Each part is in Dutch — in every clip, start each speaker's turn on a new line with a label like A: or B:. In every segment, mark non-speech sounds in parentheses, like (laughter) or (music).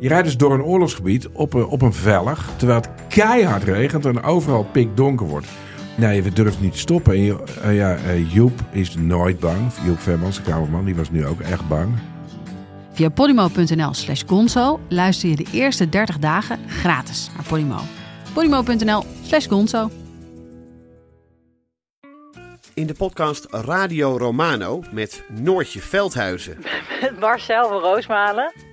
A: Je rijdt dus door een oorlogsgebied op een, op een vellig, terwijl het keihard regent en overal pikdonker wordt. Nee, we durven niet te stoppen. En je- eh, ja, eh, Joep is nooit bang. Joep Vermans, de kamerman, die was nu ook echt bang.
B: Via podimo.nl slash gonzo luister je de eerste 30 dagen gratis naar Podimo. podimo.nl slash gonzo.
C: In de podcast Radio Romano met Noortje Veldhuizen
D: Met (laughs) Marcel van Roosmalen.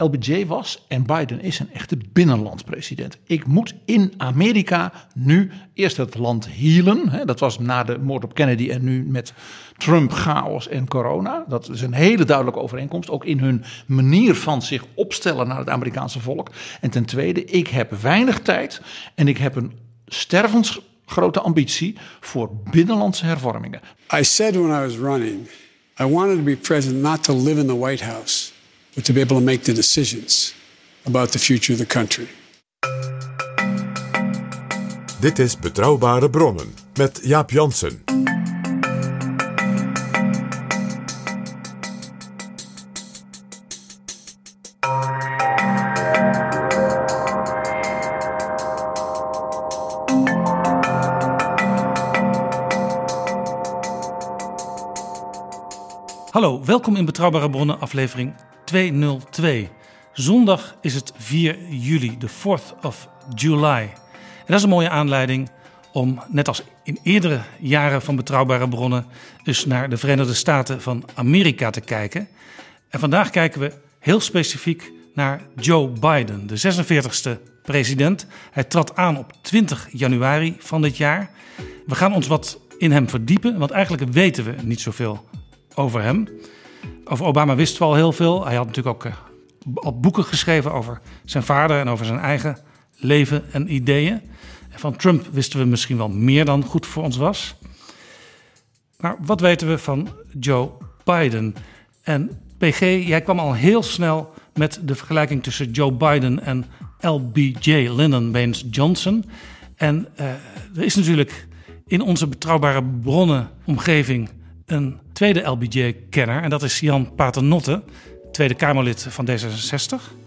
E: LBJ was en Biden is een echte binnenlandspresident. Ik moet in Amerika nu eerst het land healen. Hè, dat was na de moord op Kennedy en nu met Trump, chaos en corona. Dat is een hele duidelijke overeenkomst. Ook in hun manier van zich opstellen naar het Amerikaanse volk. En ten tweede, ik heb weinig tijd en ik heb een stervensgrote ambitie voor binnenlandse hervormingen.
F: I said when I was running, I wanted to be president not to live in the White House, but to be able to make the decisions about the future of the country.
G: Dit is Betrouwbare Bronnen met Jaap Jansen.
H: Hallo, welkom in Betrouwbare Bronnen, aflevering 202. Zondag is het 4 juli, de 4th of July. En dat is een mooie aanleiding om, net als in eerdere jaren van Betrouwbare Bronnen, dus naar de Verenigde Staten van Amerika te kijken. En vandaag kijken we heel specifiek naar Joe Biden, de 46e president. Hij trad aan op 20 januari van dit jaar. We gaan ons wat in hem verdiepen, want eigenlijk weten we niet zoveel over hem. Over Obama wisten we al heel veel. Hij had natuurlijk ook eh, al boeken geschreven over zijn vader en over zijn eigen leven en ideeën. En van Trump wisten we misschien wel meer dan goed voor ons was. Maar wat weten we van Joe Biden? En PG, jij kwam al heel snel met de vergelijking tussen Joe Biden en LBJ, Lyndon Baines Johnson. En eh, er is natuurlijk in onze betrouwbare bronnenomgeving een tweede LBJ-kenner. En dat is Jan Paternotte, Tweede Kamerlid van D66.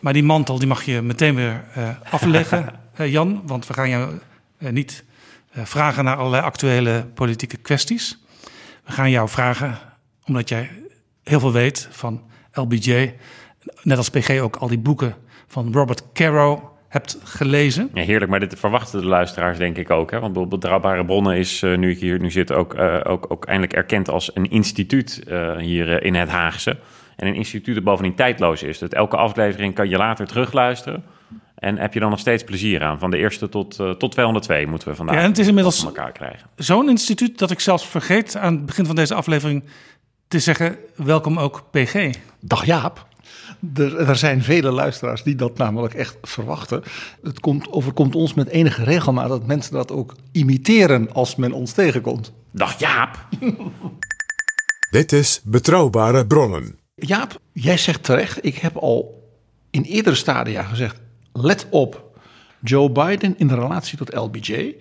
H: Maar die mantel die mag je meteen weer eh, afleggen, (laughs) eh, Jan. Want we gaan jou eh, niet vragen naar allerlei actuele politieke kwesties. We gaan jou vragen, omdat jij heel veel weet van LBJ. Net als PG ook al die boeken van Robert Caro hebt gelezen.
I: Ja, heerlijk, maar dit verwachten de luisteraars denk ik ook. Hè? Want bijvoorbeeld Betrouwbare Bronnen is, eh, nu ik hier nu zit, ook, eh, ook, ook eindelijk erkend als een instituut eh, hier in het Haagse. En een instituut dat bovendien tijdloos is. Dat elke aflevering kan je later terugluisteren. En heb je dan nog steeds plezier aan. Van de eerste tot, eh, tot 202 moeten we vandaag
H: Ja, en het is inmiddels-
I: elkaar krijgen.
H: Zo'n instituut dat ik zelfs vergeet aan het begin van deze aflevering te zeggen: welkom ook PG.
E: Dag Jaap. Er, er zijn vele luisteraars die dat namelijk echt verwachten. Het komt, overkomt ons met enige regelmaat dat mensen dat ook imiteren als men ons tegenkomt.
I: Dag Jaap! (laughs)
G: Dit is Betrouwbare Bronnen.
E: Jaap, jij zegt terecht, ik heb al in eerdere stadia gezegd, let op Joe Biden in de relatie tot LBJ.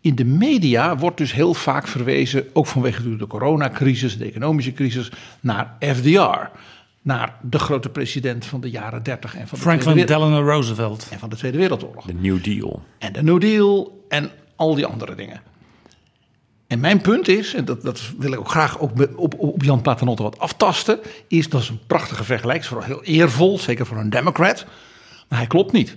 E: In de media wordt dus heel vaak verwezen, ook vanwege de coronacrisis, de economische crisis, naar FDR. Naar de grote president van de jaren 30 en van de,
H: Franklin Delano Roosevelt.
E: en van de Tweede Wereldoorlog.
I: De New Deal.
E: En de New Deal en al die andere dingen. En mijn punt is, en dat, dat wil ik ook graag ook op, op Jan Paternotte wat aftasten, is dat is een prachtige vergelijking, is vooral heel eervol, zeker voor een democrat, maar hij klopt niet.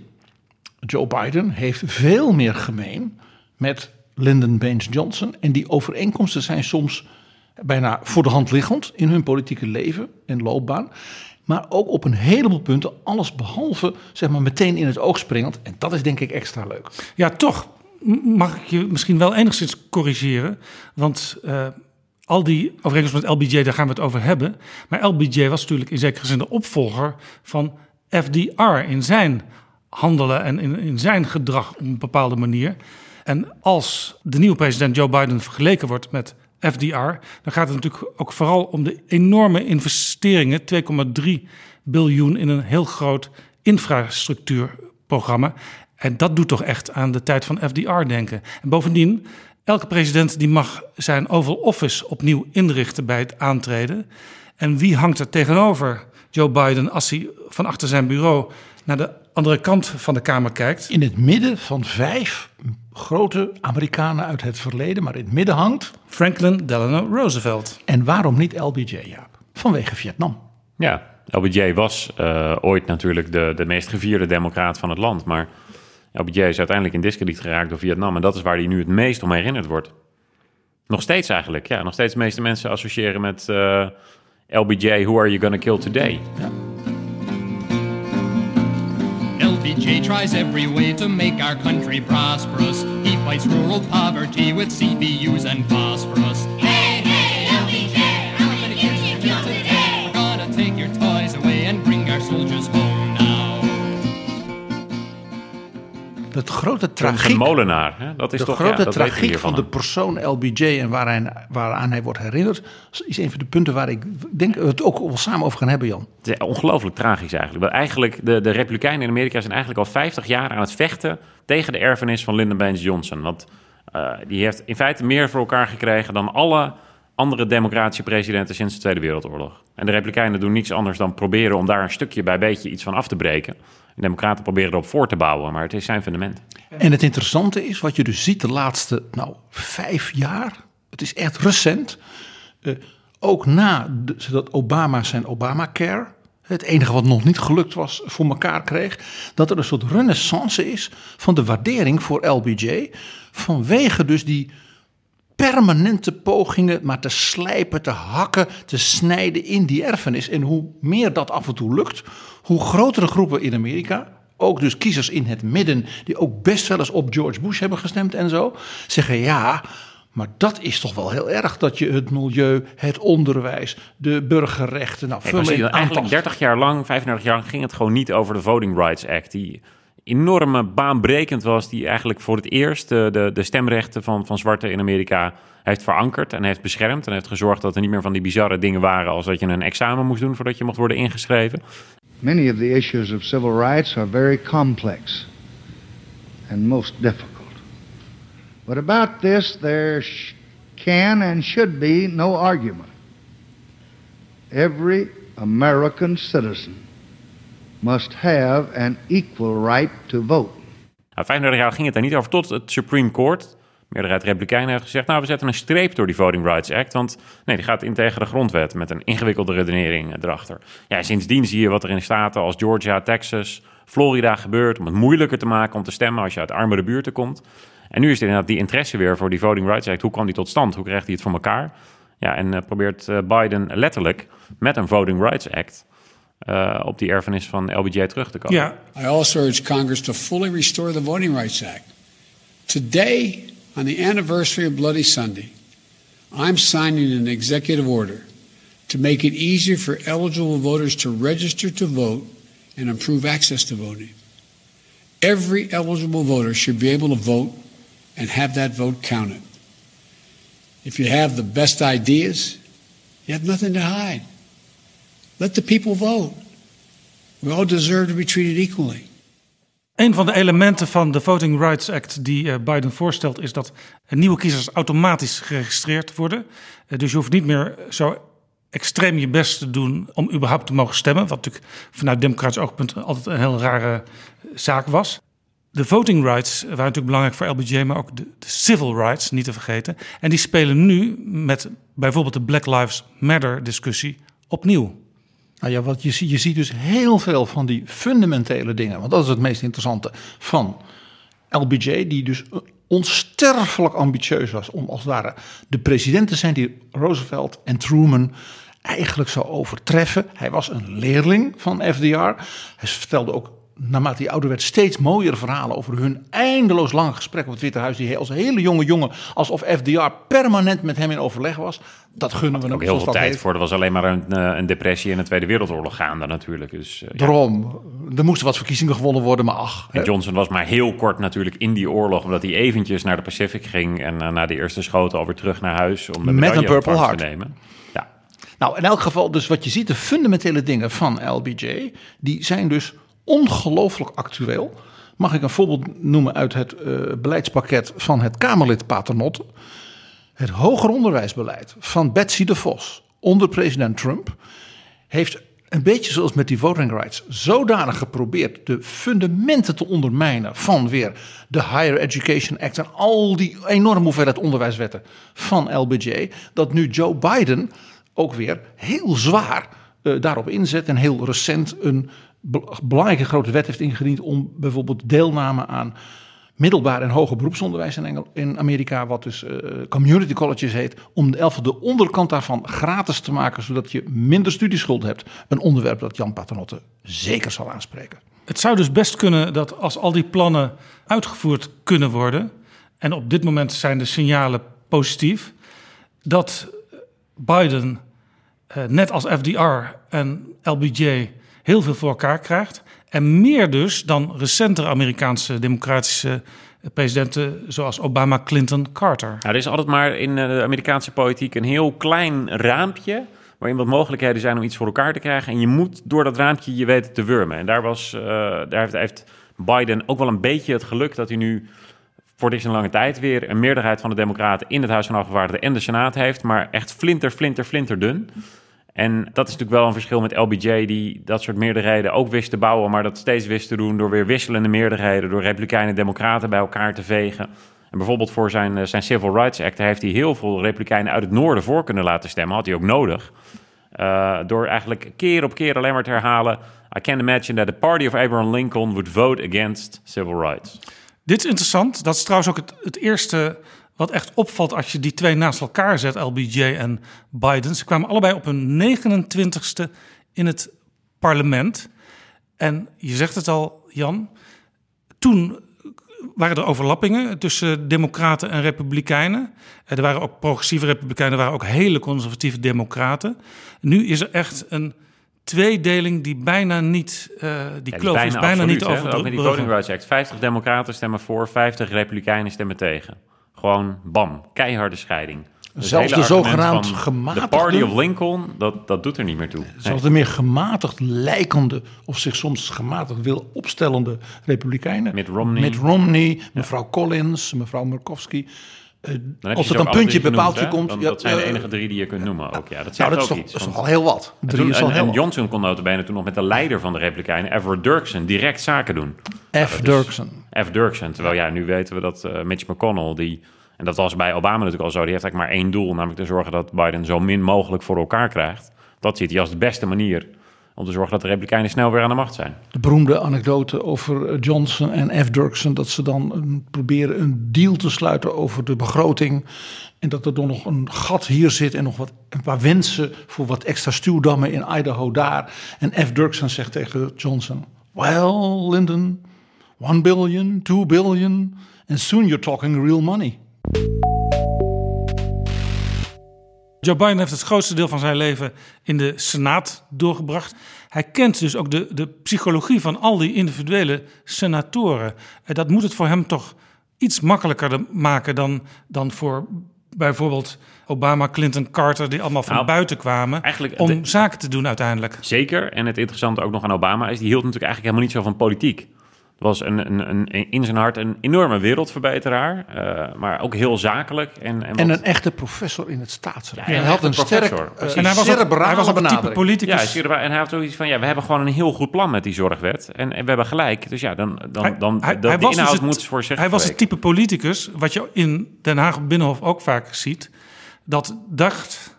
E: Joe Biden heeft veel meer gemeen met Lyndon Baines Johnson en die overeenkomsten zijn soms bijna voor de hand liggend in hun politieke leven en loopbaan. Maar ook op een heleboel punten alles behalve zeg maar, meteen in het oog springend. En dat is denk ik extra leuk.
H: Ja, toch mag ik je misschien wel enigszins corrigeren. Want eh, al die overeenkomsten met LBJ, daar gaan we het over hebben. Maar LBJ was natuurlijk in zekere zin de opvolger van FDR in zijn handelen en in, in zijn gedrag op een bepaalde manier. En als de nieuwe president Joe Biden vergeleken wordt met FDR, dan gaat het natuurlijk ook vooral om de enorme investeringen, 2,3 biljoen in een heel groot infrastructuurprogramma. En dat doet toch echt aan de tijd van FDR denken. En bovendien, elke president die mag zijn Oval Office opnieuw inrichten bij het aantreden. En wie hangt er tegenover Joe Biden als hij van achter zijn bureau naar de andere kant van de Kamer kijkt?
E: In het midden van vijf grote Amerikanen uit het verleden, maar in het midden hangt
H: Franklin Delano Roosevelt.
E: En waarom niet LBJ, Jaap? Vanwege Vietnam.
I: Ja, LBJ was uh, ooit natuurlijk de, de meest gevierde democraat van het land. Maar LBJ is uiteindelijk in discrediet geraakt door Vietnam. En dat is waar hij nu het meest om herinnerd wordt. Nog steeds eigenlijk. Ja, nog steeds de meeste mensen associëren met uh, LBJ, Who Are You Gonna Kill Today? Ja. LBJ tries every way to make our country prosperous. He fights rural poverty with CBUs and phosphorus.
E: Het grote tragiek.
I: De molenaar, hè? dat is
E: de
I: toch
E: grote
I: ja, dat
E: tragiek van de persoon LBJ en waar hij, waaraan hij wordt herinnerd, is een van de punten waar ik denk we het ook wel samen over gaan hebben, Jan.
I: Het is ongelooflijk tragisch eigenlijk. Want eigenlijk, de, de Republikeinen in Amerika zijn eigenlijk al 50 jaar aan het vechten tegen de erfenis van Lyndon Baines Johnson. Want uh, die heeft in feite meer voor elkaar gekregen dan alle andere democratische presidenten sinds de Tweede Wereldoorlog. En de Republikeinen doen niets anders dan proberen om daar een stukje bij beetje iets van af te breken. De Democraten proberen erop voor te bouwen, maar het is zijn fundament.
E: En het interessante is, wat je dus ziet de laatste nou, vijf jaar, het is echt recent, uh, ook na dat Obama zijn Obamacare, het enige wat nog niet gelukt was, voor elkaar kreeg, dat er een soort renaissance is van de waardering voor LBJ, vanwege dus die permanente pogingen maar te slijpen, te hakken, te snijden in die erfenis. En hoe meer dat af en toe lukt, hoe grotere groepen in Amerika, ook dus kiezers in het midden, die ook best wel eens op George Bush hebben gestemd en zo, zeggen ja. Maar dat is toch wel heel erg dat je het milieu, het onderwijs, de burgerrechten. Nou,
I: eigenlijk 30 jaar lang, 35 jaar lang ging het gewoon niet over de Voting Rights Act. Die enorme baanbrekend was, die eigenlijk voor het eerst de, de, stemrechten van, van zwarten in Amerika heeft verankerd en heeft beschermd. En heeft gezorgd dat er niet meer van die bizarre dingen waren als dat je een examen moest doen voordat je mocht worden ingeschreven.
J: Many of the issues of civil rights are very complex and most difficult. But about this there can and should be no argument. Every American citizen must have an equal right to vote.
I: Nou, 35 jaar ging het daar niet over tot het Supreme Court. Meerderheid Republikeinen heeft gezegd: Nou, we zetten een streep door die Voting Rights Act. Want nee, die gaat in tegen de grondwet met een ingewikkelde redenering erachter. Ja, sindsdien zie je wat er in staten als Georgia, Texas, Florida gebeurt. om het moeilijker te maken om te stemmen als je uit armere buurten komt. En nu is er inderdaad die interesse weer voor die Voting Rights Act. Hoe kwam die tot stand? Hoe krijgt hij het voor elkaar? Ja, en uh, probeert uh, Biden letterlijk met een Voting Rights Act. Uh, op die erfenis van LBJ terug te komen.
F: Yeah. I also urge Congress to fully restore the Voting Rights Act. Today, on the anniversary of Bloody Sunday, I'm signing an executive order to make it easier for eligible voters to register to vote and improve access to voting. Every eligible voter should be able to vote and have that vote counted. If you have the best ideas, you have nothing to hide. Let the people vote. We all deserve to be treated equally.
H: Een van de elementen van de Voting Rights Act die uh, Biden voorstelt is dat nieuwe kiezers automatisch geregistreerd worden. Uh, dus je hoeft niet meer zo extreem je best te doen om überhaupt te mogen stemmen. Wat natuurlijk vanuit democratisch oogpunt altijd een heel rare zaak was. De voting rights waren natuurlijk belangrijk voor LBJ, maar ook de, de, civil rights, niet te vergeten. En die spelen nu met bijvoorbeeld de Black Lives Matter discussie opnieuw.
E: Nou ja, wat je, je ziet dus heel veel van die fundamentele dingen. Want dat is het meest interessante van LBJ, die dus onsterfelijk ambitieus was om als het ware de president te zijn die Roosevelt en Truman eigenlijk zou overtreffen. Hij was een leerling van FDR. Hij vertelde ook naarmate hij ouder werd, steeds mooiere verhalen over hun eindeloos lange gesprek op het Witte Huis. Die als hele jonge jongen, alsof FDR permanent met hem in overleg was. Dat gunnen we hem.
I: Ook heel veel tijd voor. Er was alleen maar een, eh, een depressie en de Tweede Wereldoorlog gaande natuurlijk. Dus, ja.
E: Daarom, er moesten wat verkiezingen gewonnen worden, maar ach.
I: En Johnson was maar heel kort natuurlijk in die oorlog, omdat hij eventjes naar de Pacific ging en eh, na de eerste schoten alweer terug naar huis om de
E: Met een Purple Heart.
I: te nemen. Ja,
E: Nou, in elk geval, dus wat je ziet, de fundamentele dingen van LBJ, die zijn dus ongelooflijk actueel. Mag ik een voorbeeld noemen uit het eh, beleidspakket van het Kamerlid Paternotte? Het hoger onderwijsbeleid van Betsy de Vos onder president Trump heeft een beetje zoals met die voting rights zodanig geprobeerd de fundamenten te ondermijnen van weer de Higher Education Act en al die enorme hoeveelheid onderwijswetten van LBJ, dat nu Joe Biden ook weer heel zwaar eh, daarop inzet en heel recent een belangrijke grote wet heeft ingediend om bijvoorbeeld deelname aan middelbaar en hoger beroepsonderwijs in, Engel, in Amerika, wat dus eh, community colleges heet, om de, de onderkant daarvan gratis te maken, zodat je minder studieschuld hebt. Een onderwerp dat Jan Paternotte zeker zal aanspreken.
H: Het zou dus best kunnen dat als al die plannen uitgevoerd kunnen worden, en op dit moment zijn de signalen positief, dat Biden, eh, net als FDR en LBJ, heel veel voor elkaar krijgt. En meer dus dan recentere Amerikaanse democratische presidenten zoals Obama, Clinton, Carter.
I: Nou, er is altijd maar in eh, de Amerikaanse politiek een heel klein raampje. waarin wat mogelijkheden zijn om iets voor elkaar te krijgen. En je moet door dat raampje je weten te wurmen. En daar, was, eh, daar heeft, heeft Biden ook wel een beetje het geluk dat hij nu voor deze lange tijd weer een meerderheid van de Democraten in het Huis van Afgevaardigden en de Senaat heeft. Maar echt flinter, flinter, flinter dun. En dat is natuurlijk wel een verschil met LBJ, die dat soort meerderheden ook wist te bouwen, maar dat steeds wist te doen door weer wisselende meerderheden, door Republikeinen en Democraten bij elkaar te vegen. En bijvoorbeeld voor zijn, eh, zijn Civil Rights Act heeft hij heel veel Republikeinen uit het noorden voor kunnen laten stemmen. Had hij ook nodig. Uh, door eigenlijk keer op keer alleen maar te herhalen: I can't imagine that the party of Abraham Lincoln would vote against civil rights.
H: Dit is interessant. Dat is trouwens ook het eerste wat echt opvalt als je die twee naast elkaar zet, LBJ en Biden. Ze kwamen allebei op hun 29ste in het parlement. En je zegt het al, Jan. Toen waren er overlappingen tussen democraten en republikeinen. Er waren ook progressieve republikeinen, er waren ook hele conservatieve democraten. Nu is er echt een tweedeling die bijna niet, uh, die
I: Ja, die
H: kloof is bijna
I: absoluut,
H: niet over
I: Ook met die Voting Rights Act. 50 democraten stemmen voor, 50 republikeinen stemmen tegen. Gewoon bam, keiharde scheiding. Dus
E: Zelfs
I: hele
E: de zogenaamd gematigde-
I: De party of Lincoln, dat, dat doet er niet meer toe. Nee.
E: Zelfs de meer gematigd lijkende of zich soms gematigd wil opstellende republikeinen.
I: Mitt Romney.
E: Mitt Romney, mevrouw Collins, mevrouw Murkowski. Eh,
I: heb
E: als
I: ze
E: een puntje
I: hè?
E: komt.
I: Dan-
E: ja,
I: dat zijn de
E: eh,
I: enige drie die je kunt noemen ook. Ja, dat
E: Nou, dat is
I: ook
E: toch,
I: iets.
E: dat is al heel wat.
I: En,
E: Drie
I: toen,
E: is al
I: en,
E: heel
I: en
E: wat.
I: Johnson kon notabene toen nog met de leider van de Republikeinen, Everett Dirksen, direct zaken doen.
E: F. Dirksen.
I: F. Dirksen. Terwijl ja, nu weten we dat eh, Mitch McConnell, die, en dat was bij Obama natuurlijk al zo, die heeft eigenlijk maar één doel, namelijk te zorgen dat Biden zo min mogelijk voor elkaar krijgt. Dat ziet hij als de beste manier om te zorgen dat de Republikeinen snel weer aan de macht zijn.
E: De beroemde anekdote over Johnson en F. Dirksen. Dat ze dan proberen een deal te sluiten over de begroting. En dat er dan nog een gat hier zit en nog wat, een paar wensen voor wat extra stuwdammen in Idaho daar. En F. Dirksen zegt tegen Johnson: Well, Lyndon, one billion, two billion. And soon you're talking real money.
H: Joe Biden heeft het grootste deel van zijn leven in de Senaat doorgebracht. Hij kent dus ook de, de psychologie van al die individuele senatoren. En dat moet het voor hem toch iets makkelijker maken dan, dan voor bijvoorbeeld Obama, Clinton, Carter, die allemaal van
I: Nou,
H: buiten kwamen. om
I: de-
H: zaken te doen uiteindelijk.
I: Zeker. En het interessante ook nog aan Obama is, die hield natuurlijk eigenlijk helemaal niet zo van politiek. Was een, een, een, in zijn hart een enorme wereldverbeteraar, eh, maar ook heel zakelijk. En, en,
E: En een echte professor in het staatsrecht.
I: Ja,
E: hij had een sterk,
I: professor,
E: uh,
I: precies.
H: En hij was ook, hij was ook een type politicus.
I: Ja, en hij had zoiets van, ja, we hebben gewoon een heel goed plan met die zorgwet. En, en we hebben gelijk. Dus ja, dan, dan,
H: Hij-
I: dan
H: hij-
I: de,
H: dus
I: inhoud
H: het-
I: moet voor zich
H: Hij was het type politicus, wat je in Den Haag Binnenhof ook vaak ziet, dat dacht,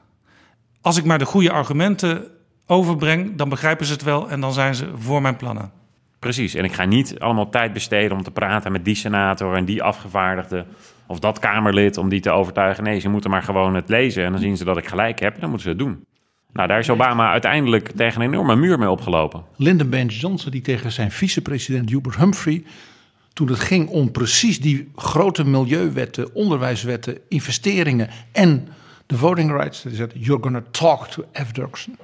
H: als ik maar de goede argumenten overbreng, dan begrijpen ze het wel en dan zijn ze voor mijn plannen.
I: Precies. En ik ga niet allemaal tijd besteden om te praten met die senator en die afgevaardigde. Of dat Kamerlid om die te overtuigen. Nee, ze moeten maar gewoon het lezen. En dan zien ze dat ik gelijk heb. En dan moeten ze het doen. Nou, daar is Obama uiteindelijk tegen een enorme muur mee opgelopen.
E: Lyndon Baines Johnson die tegen zijn vicepresident Hubert Humphrey... toen het ging om precies die grote milieuwetten, onderwijswetten, investeringen en de voting rights. Die zei, you're gonna talk to F. Dirksen.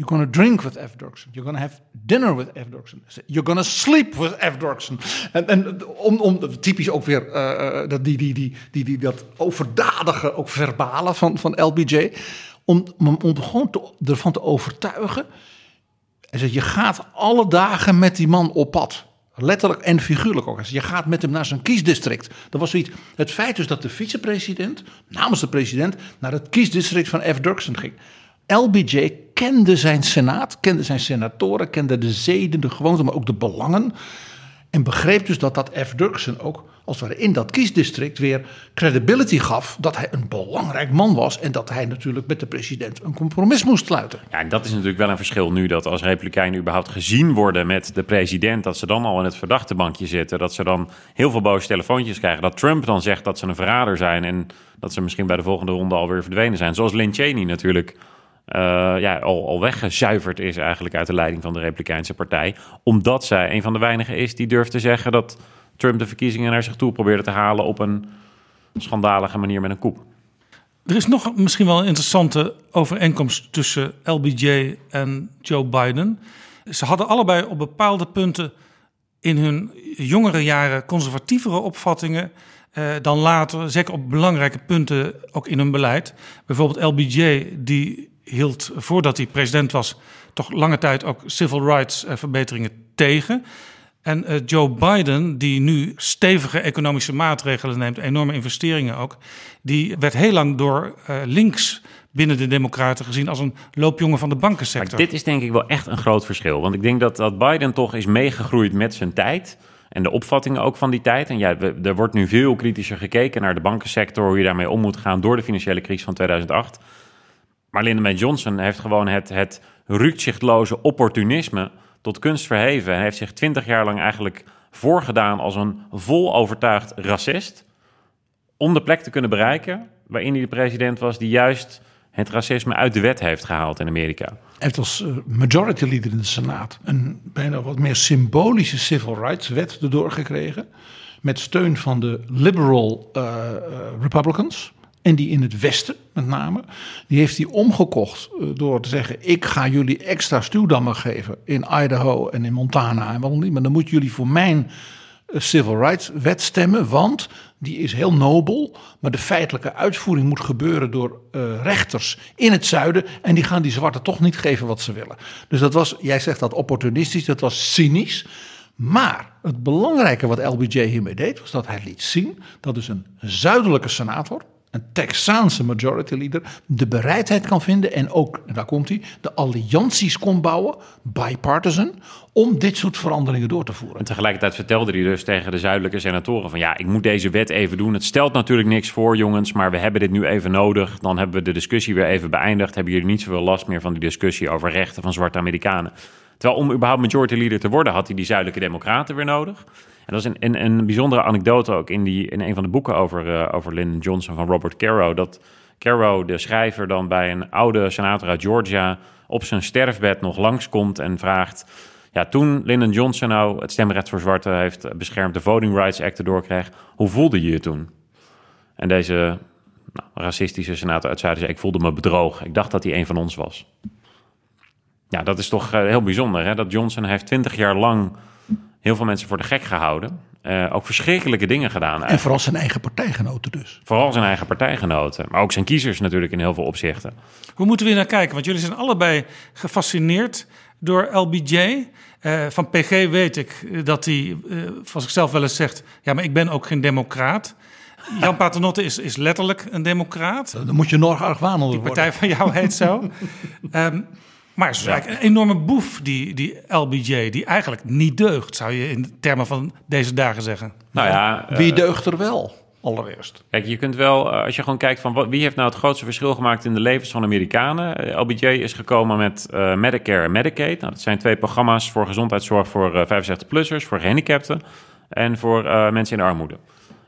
E: You're gonna drink with F. Dirksen. You're gonna have dinner with F. Dirksen. You're gonna sleep with F. Dirksen. En, en om, om typisch ook weer uh, dat, die, die, die, die, die, dat overdadige, ook verbale van, van LBJ. Om, om, om gewoon te, ervan te overtuigen. Hij zegt, je gaat alle dagen met die man op pad. Letterlijk en figuurlijk ook. Je gaat met hem naar zijn kiesdistrict. Dat was zoiets. Het feit dus dat de vicepresident, namens de president, naar het kiesdistrict van F. Dirksen ging. LBJ kende zijn senaat, kende zijn senatoren, kende de zeden, de gewoonten, maar ook de belangen. En begreep dus dat dat F. Dirksen ook als het ware in dat kiesdistrict weer credibility gaf dat hij een belangrijk man was en dat hij natuurlijk met de president een compromis moest sluiten.
I: Ja, en dat is natuurlijk wel een verschil nu dat als republikeinen überhaupt gezien worden met de president, dat ze dan al in het verdachte bankje zitten, dat ze dan heel veel boze telefoontjes krijgen, dat Trump dan zegt dat ze een verrader zijn en dat ze misschien bij de volgende ronde alweer verdwenen zijn. Zoals Lynn Cheney natuurlijk ja, al, al weggezuiverd is eigenlijk uit de leiding van de Republikeinse Partij. Omdat zij een van de weinigen is die durft te zeggen dat Trump de verkiezingen naar zich toe probeerde te halen op een schandalige manier met een koep.
H: Er is nog misschien wel een interessante overeenkomst tussen LBJ en Joe Biden. Ze hadden allebei op bepaalde punten in hun jongere jaren conservatievere opvattingen eh, dan later, zeker op belangrijke punten ook in hun beleid. Bijvoorbeeld LBJ, die hield voordat hij president was, toch lange tijd ook civil rights uh, verbeteringen tegen. En uh, Joe Biden, die nu stevige economische maatregelen neemt, enorme investeringen ook, die werd heel lang door uh, links binnen de Democraten gezien als een loopjongen van de bankensector.
I: Maar dit is denk ik wel echt een groot verschil. Want ik denk dat, dat Biden toch is meegegroeid met zijn tijd. En de opvattingen ook van die tijd. En ja, er wordt nu veel kritischer gekeken naar de bankensector, hoe je daarmee om moet gaan door de financiële crisis van 2008. Maar Lyndon B. Johnson heeft gewoon het, het rukzichtloze opportunisme tot kunst verheven. En heeft zich twintig jaar lang eigenlijk voorgedaan als een vol overtuigd racist. Om de plek te kunnen bereiken waarin hij de president was die juist het racisme uit de wet heeft gehaald in Amerika. Hij
E: heeft als eh, majority leader in de Senaat een bijna wat meer symbolische civil rights wet erdoor gekregen. Met steun van de liberal uh, Republicans. En die in het westen met name, die heeft hij omgekocht eh, door te zeggen: Ik ga jullie extra stuwdammen geven in Idaho en in Montana. En waarom niet? Maar dan moeten jullie voor mijn eh, civil rights wet stemmen, want die is heel nobel. Maar de feitelijke uitvoering moet gebeuren door uh, rechters in het zuiden. En die gaan die zwarten toch niet geven wat ze willen. Dus dat was, jij zegt dat opportunistisch, dat was cynisch. Maar het belangrijke wat LBJ hiermee deed, was dat hij liet zien dat dus een zuidelijke senator, een Texaanse majority leader de bereidheid kan vinden en ook, daar komt hij, de allianties kon bouwen, bipartisan, om dit soort veranderingen door te voeren.
I: En tegelijkertijd vertelde hij dus tegen de zuidelijke senatoren van ja, ik moet deze wet even doen. Het stelt natuurlijk niks voor jongens, maar we hebben dit nu even nodig. Dan hebben we de discussie weer even beëindigd. Hebben jullie niet zoveel last meer van die discussie over rechten van zwarte Amerikanen. Terwijl om überhaupt majority leader te worden had hij die zuidelijke democraten weer nodig. Dat is een, een, een bijzondere anekdote ook in, die, in een van de boeken over, uh, over Lyndon Johnson van Robert Caro. Dat Caro, de schrijver, dan bij een oude senator uit Georgia op zijn sterfbed nog langskomt en vraagt... Ja, toen Lyndon Johnson nou het stemrecht voor zwarten heeft beschermd, de Voting Rights Act erdoor kreeg, hoe voelde je je toen? En deze nou, racistische senator uit Zuiden zei, ik voelde me bedrogen. Ik dacht dat hij een van ons was. Ja, dat is toch uh, heel bijzonder, hè? dat Johnson heeft twintig jaar lang heel veel mensen voor de gek gehouden. Uh, ook verschrikkelijke dingen gedaan. Eigenlijk.
E: En vooral zijn eigen partijgenoten dus.
I: Vooral zijn eigen partijgenoten. Maar ook zijn kiezers natuurlijk in heel veel opzichten.
H: Hoe moeten we hier naar kijken? Want jullie zijn allebei gefascineerd door LBJ. Uh, eh, van PG weet ik dat hij, uh, zoals ik zelf wel eens zegt... ja, maar ik ben ook geen democraat. Jan Paternotte is, is letterlijk een democraat.
E: Dan moet je nog argwanender
H: worden. Die partij van jou heet zo. um, (laughs) Maar het is eigenlijk een enorme boef, die, die LBJ, die eigenlijk niet deugt, zou je in termen van deze dagen zeggen.
I: Nou ja,
E: wie deugt er wel? Allereerst.
I: Kijk, je kunt wel, als je gewoon kijkt van wat, wie heeft nou het grootste verschil gemaakt in de levens van Amerikanen. LBJ is gekomen met uh, Medicare en Medicaid. Nou, dat zijn twee programma's voor gezondheidszorg voor uh, 65-plussers, voor gehandicapten en voor uh, mensen in armoede.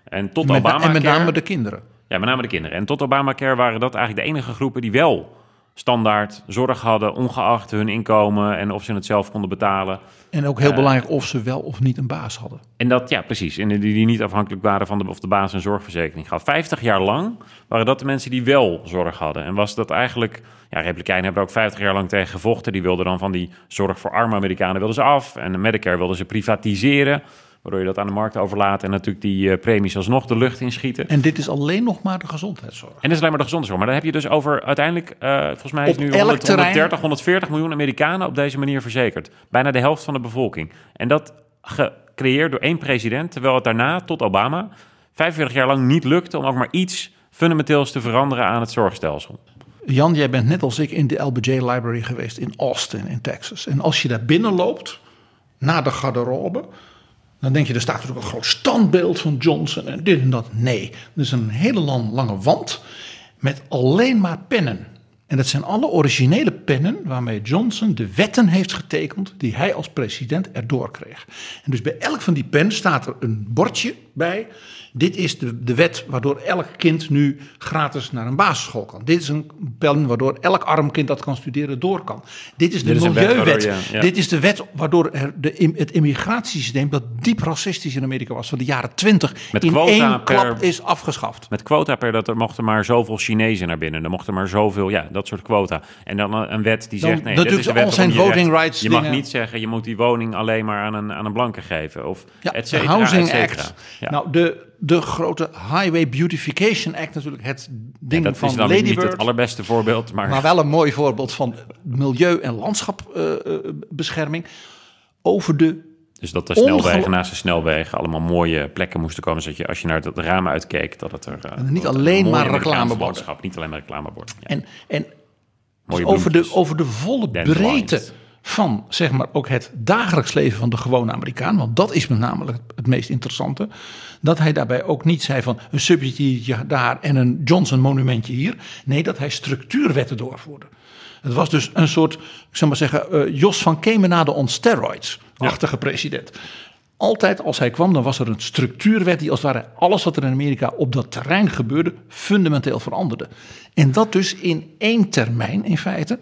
I: En tot
E: met,
I: Obama.
E: En met name de kinderen.
I: Ja, met name de kinderen. En tot Obamacare waren dat eigenlijk de enige groepen die wel standaard zorg hadden, ongeacht hun inkomen en of ze het zelf konden betalen.
E: En ook heel
I: Eh,
E: belangrijk of ze wel of niet een baas hadden.
I: En dat, ja, precies. En die, die niet afhankelijk waren van de, of de baas een zorgverzekering gaf. 50 jaar lang waren dat de mensen die wel zorg hadden. En was dat eigenlijk... Ja, Republikeinen hebben er ook 50 jaar lang tegen gevochten. Die wilden dan van die zorg voor arme Amerikanen wilden ze af. En de Medicare wilden ze privatiseren. Waardoor je dat aan de markt overlaat. En natuurlijk die eh, premies alsnog de lucht inschieten.
E: En dit is alleen nog maar de gezondheidszorg.
I: En dat is alleen maar de gezondheidszorg. Maar dan heb je dus over uiteindelijk, eh, volgens mij is nu
E: elk
I: 100,
E: terrein-
I: 130, 140 miljoen Amerikanen op deze manier verzekerd. Bijna de helft van de bevolking. En dat gecreëerd door één president, terwijl het daarna, tot Obama, 45 jaar lang niet lukte om ook maar iets fundamenteels te veranderen aan het zorgstelsel.
E: Jan, jij bent net als ik in de LBJ Library geweest in Austin in Texas. En als je daar binnen loopt, naar de garderobe, dan denk je, er staat natuurlijk een groot standbeeld van Johnson en dit en dat. Nee, er is een hele lang, lange wand met alleen maar pennen. En dat zijn alle originele pennen waarmee Johnson de wetten heeft getekend die hij als president erdoor kreeg. En dus bij elk van die pennen staat er een bordje bij. Dit is de, de wet waardoor elk kind nu gratis naar een basisschool kan. Dit is een pen waardoor elk arm kind dat kan studeren door kan. Dit is de
I: Dit is
E: milieuwet.
I: waardoor je- ja.
E: Dit is de wet waardoor er de, het immigratiesysteem dat diep racistisch in Amerika was van de jaren 20
I: Met
E: in
I: quota
E: één
I: per-
E: klap is afgeschaft.
I: Met quota per dat er mochten maar zoveel Chinezen naar binnen. Er mochten maar zoveel, ja, dat soort quota. En dan een, wet die
E: Dan-
I: zegt, nee, dit is de
E: ze
I: wet
E: al zijn voting
I: recht-
E: rights
I: Je mag niet zeggen, je moet die woning alleen maar aan een, aan een blanke geven. Of
E: Ja,
I: et cetera,
E: Housing
I: et cetera.
E: Act.
I: Ja.
E: Nou, de, de grote Highway Beautification Act natuurlijk. Het
I: Ja,
E: ding
I: dat
E: van
I: is dan weer niet
E: Ladybird.
I: het allerbeste voorbeeld, maar...
E: Maar wel een mooi voorbeeld van milieu- en landschapbescherming. over de
I: Dus dat de snelwegen naast de snelwegen allemaal mooie plekken moesten komen. Zodat je als je naar het raam uitkeek, dat het er... eh,
E: En niet alleen maar reclameborden.
I: Niet alleen maar reclameborden. Ja.
E: En, en dus over, de, over de volle breedte van zeg maar ook het dagelijks leven van de gewone Amerikaan. Want dat is met name het meest interessante. Dat hij daarbij ook niet zei van een subsidietje daar en een Johnson monumentje hier. Nee, dat hij structuurwetten doorvoerde. Het was dus een soort, ik zou maar zeggen, eh, Jos van Kemenade on steroids-achtige president. Altijd als hij kwam, dan was er een structuurwet die als het ware alles wat er in Amerika op dat terrein gebeurde, fundamenteel veranderde. En dat dus in één termijn in feite.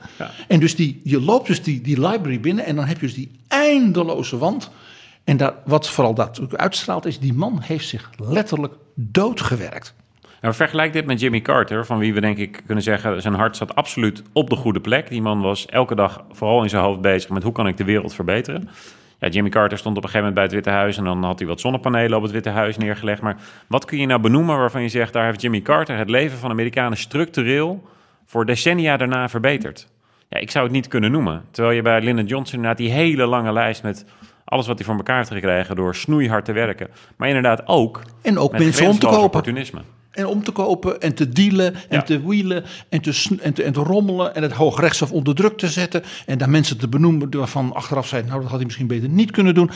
E: En dus die, je loopt dus die, die library binnen en dan heb je dus die eindeloze wand. En daar, wat vooral dat uitstraalt is, die man heeft zich letterlijk doodgewerkt.
I: Nou, vergelijk dit met Jimmy Carter, van wie we denk ik kunnen zeggen... zijn hart zat absoluut op de goede plek. Die man was elke dag vooral in zijn hoofd bezig met hoe kan ik de wereld verbeteren. Ja, Jimmy Carter stond op een gegeven moment bij het Witte Huis... en dan had hij wat zonnepanelen op het Witte Huis neergelegd. Maar wat kun je nou benoemen waarvan je zegt... daar heeft Jimmy Carter het leven van Amerikanen structureel... voor decennia daarna verbeterd? Ja, ik zou het niet kunnen noemen. Terwijl je bij Lyndon Johnson inderdaad die hele lange lijst... met alles wat hij voor elkaar heeft gekregen door snoeihard te werken. Maar inderdaad ook...
E: En ook
I: met
E: mensen om te kopen.
I: opportunisme.
E: En om te kopen en te dealen en
I: Ja.
E: te wielen en te, en, te, en te rommelen en het hoogrechtshof onder druk te zetten. En daar mensen te benoemen waarvan achteraf zeiden, nou dat had hij misschien beter niet kunnen doen.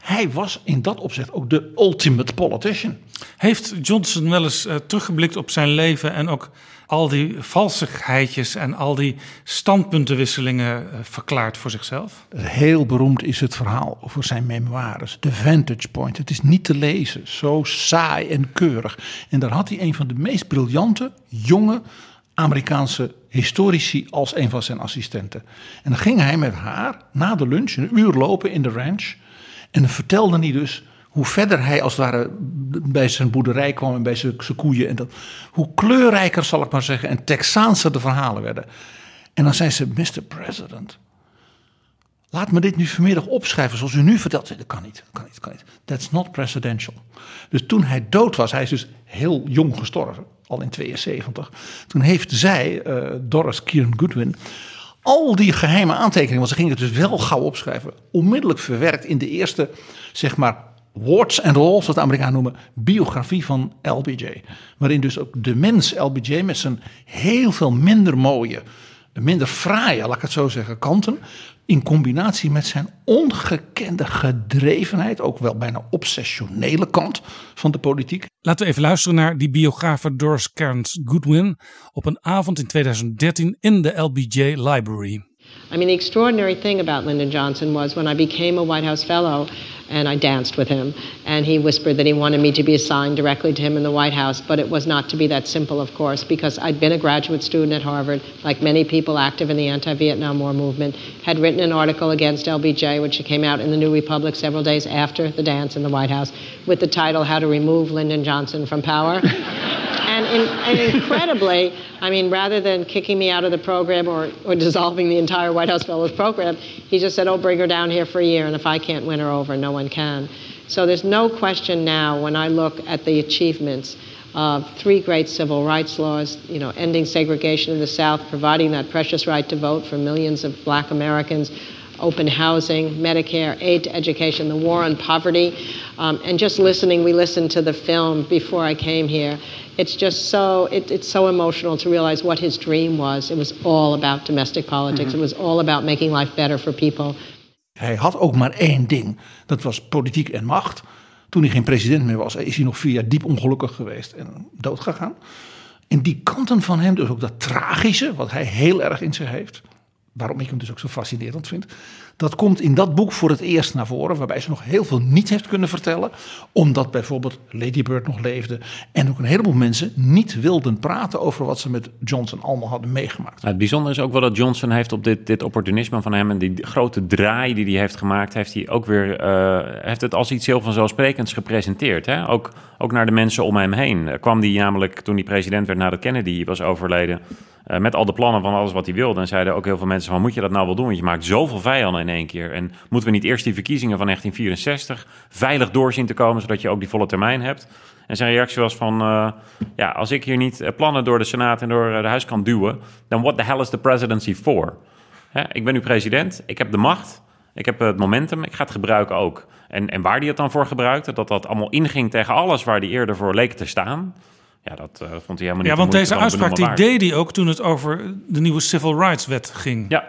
E: Hij was in dat opzicht ook de ultimate politician.
H: Heeft Johnson wel eens eh, teruggeblikt op zijn leven en ook al die valsigheidjes en al die standpuntenwisselingen eh, verklaard voor zichzelf?
E: Heel beroemd is het verhaal over zijn memoires, The Vantage Point. Het is niet te lezen, zo saai en keurig. En daar had hij een van de meest briljante, jonge Amerikaanse historici als een van zijn assistenten. En dan ging hij met haar na de lunch een uur lopen in de ranch. En vertelde hij dus hoe verder hij als het ware bij zijn boerderij kwam en bij zijn, koeien. En dat, hoe kleurrijker, zal ik maar zeggen, en Texaanse de verhalen werden. En dan zei ze, Mr. President, Laat me dit nu vanmiddag opschrijven zoals u nu vertelt. Dat kan niet, dat kan niet, kan niet. That's not presidential. Dus toen hij dood was, hij is dus heel jong gestorven, al in 72. Toen heeft zij, eh, Doris Kieran Goodwin, al die geheime aantekeningen, want ze ging het dus wel gauw opschrijven, onmiddellijk verwerkt in de eerste, zeg maar, warts and all, zoals de Amerikanen noemen, biografie van LBJ. Waarin dus ook de mens LBJ met zijn heel veel minder mooie, minder fraaie, laat ik het zo zeggen, kanten. In combinatie met zijn ongekende gedrevenheid, ook wel bijna obsessionele kant van de politiek.
H: Laten we even luisteren naar die biografe Doris Kearns Goodwin op een avond in 2013 in de LBJ Library.
K: I mean, the extraordinary thing about Lyndon Johnson was when I became a White House fellow and I danced with him, and he whispered that he wanted me to be assigned directly to him in the White House, but it was not to be that simple, of course, because I'd been a graduate student at Harvard, like many people active in the anti Vietnam War movement, had written an article against LBJ, which came out in the New Republic several days after the dance in the White House, with the title How to Remove Lyndon Johnson from Power. (laughs) in, and, incredibly, I mean, rather than kicking me out of the program or, or dissolving the entire White House Fellows program, he just said, oh, bring her down here for a year, and if I can't win her over, no one can. So there's no question now when I look at the achievements of three great civil rights laws, you know, ending segregation in the South, providing that precious right to vote for millions of black Americans, open housing, Medicare, aid to education, the war on poverty, um, and just listening, we listened to the film before I came here. It's just so, it, it's so emotional to realize what his dream was. It was all about domestic politics.
E: Mhm.
K: It was all about making life better for people.
E: Hij had ook maar één ding. Dat was politiek en macht. Toen hij geen president meer was, is hij nog vier jaar diep ongelukkig geweest en doodgegaan. En die kanten van hem, dus ook dat tragische, wat hij heel erg in zich heeft. Waarom ik hem dus ook zo fascinerend vind. Dat komt in dat boek voor het eerst naar voren, waarbij ze nog heel veel niet heeft kunnen vertellen. Omdat bijvoorbeeld Lady Bird nog leefde. En ook een heleboel mensen niet wilden praten over wat ze met Johnson allemaal hadden meegemaakt.
I: Nou, het bijzondere is ook wel dat Johnson heeft op dit, dit opportunisme van hem en die grote draai die hij heeft gemaakt, heeft hij ook weer eh, heeft het als iets heel vanzelfsprekends gepresenteerd. Hè? Ook, ook naar de mensen om hem heen. Eh, kwam die namelijk toen hij president werd nadat Kennedy was overleden. Eh, met al de plannen van alles wat hij wilde. En zeiden ook heel veel mensen van, moet je dat nou wel doen? Want je maakt zoveel vijanden in één keer. En moeten we niet eerst die verkiezingen van 1964 veilig doorzien te komen... zodat je ook die volle termijn hebt? En zijn reactie was van, eh, ja, als ik hier niet eh, plannen door de Senaat en door de huis kan duwen... dan what the hell is the presidency for? Ik ben nu president, ik heb de macht, ik heb het momentum, ik ga het gebruiken ook. En, en waar hij het dan voor gebruikte, dat dat allemaal inging tegen alles waar hij eerder voor leek te staan... Ja, dat eh, vond hij helemaal niet
H: Ja, want deze uitspraak die deed hij ook toen het over de nieuwe Civil Rights Wet ging.
I: Ja.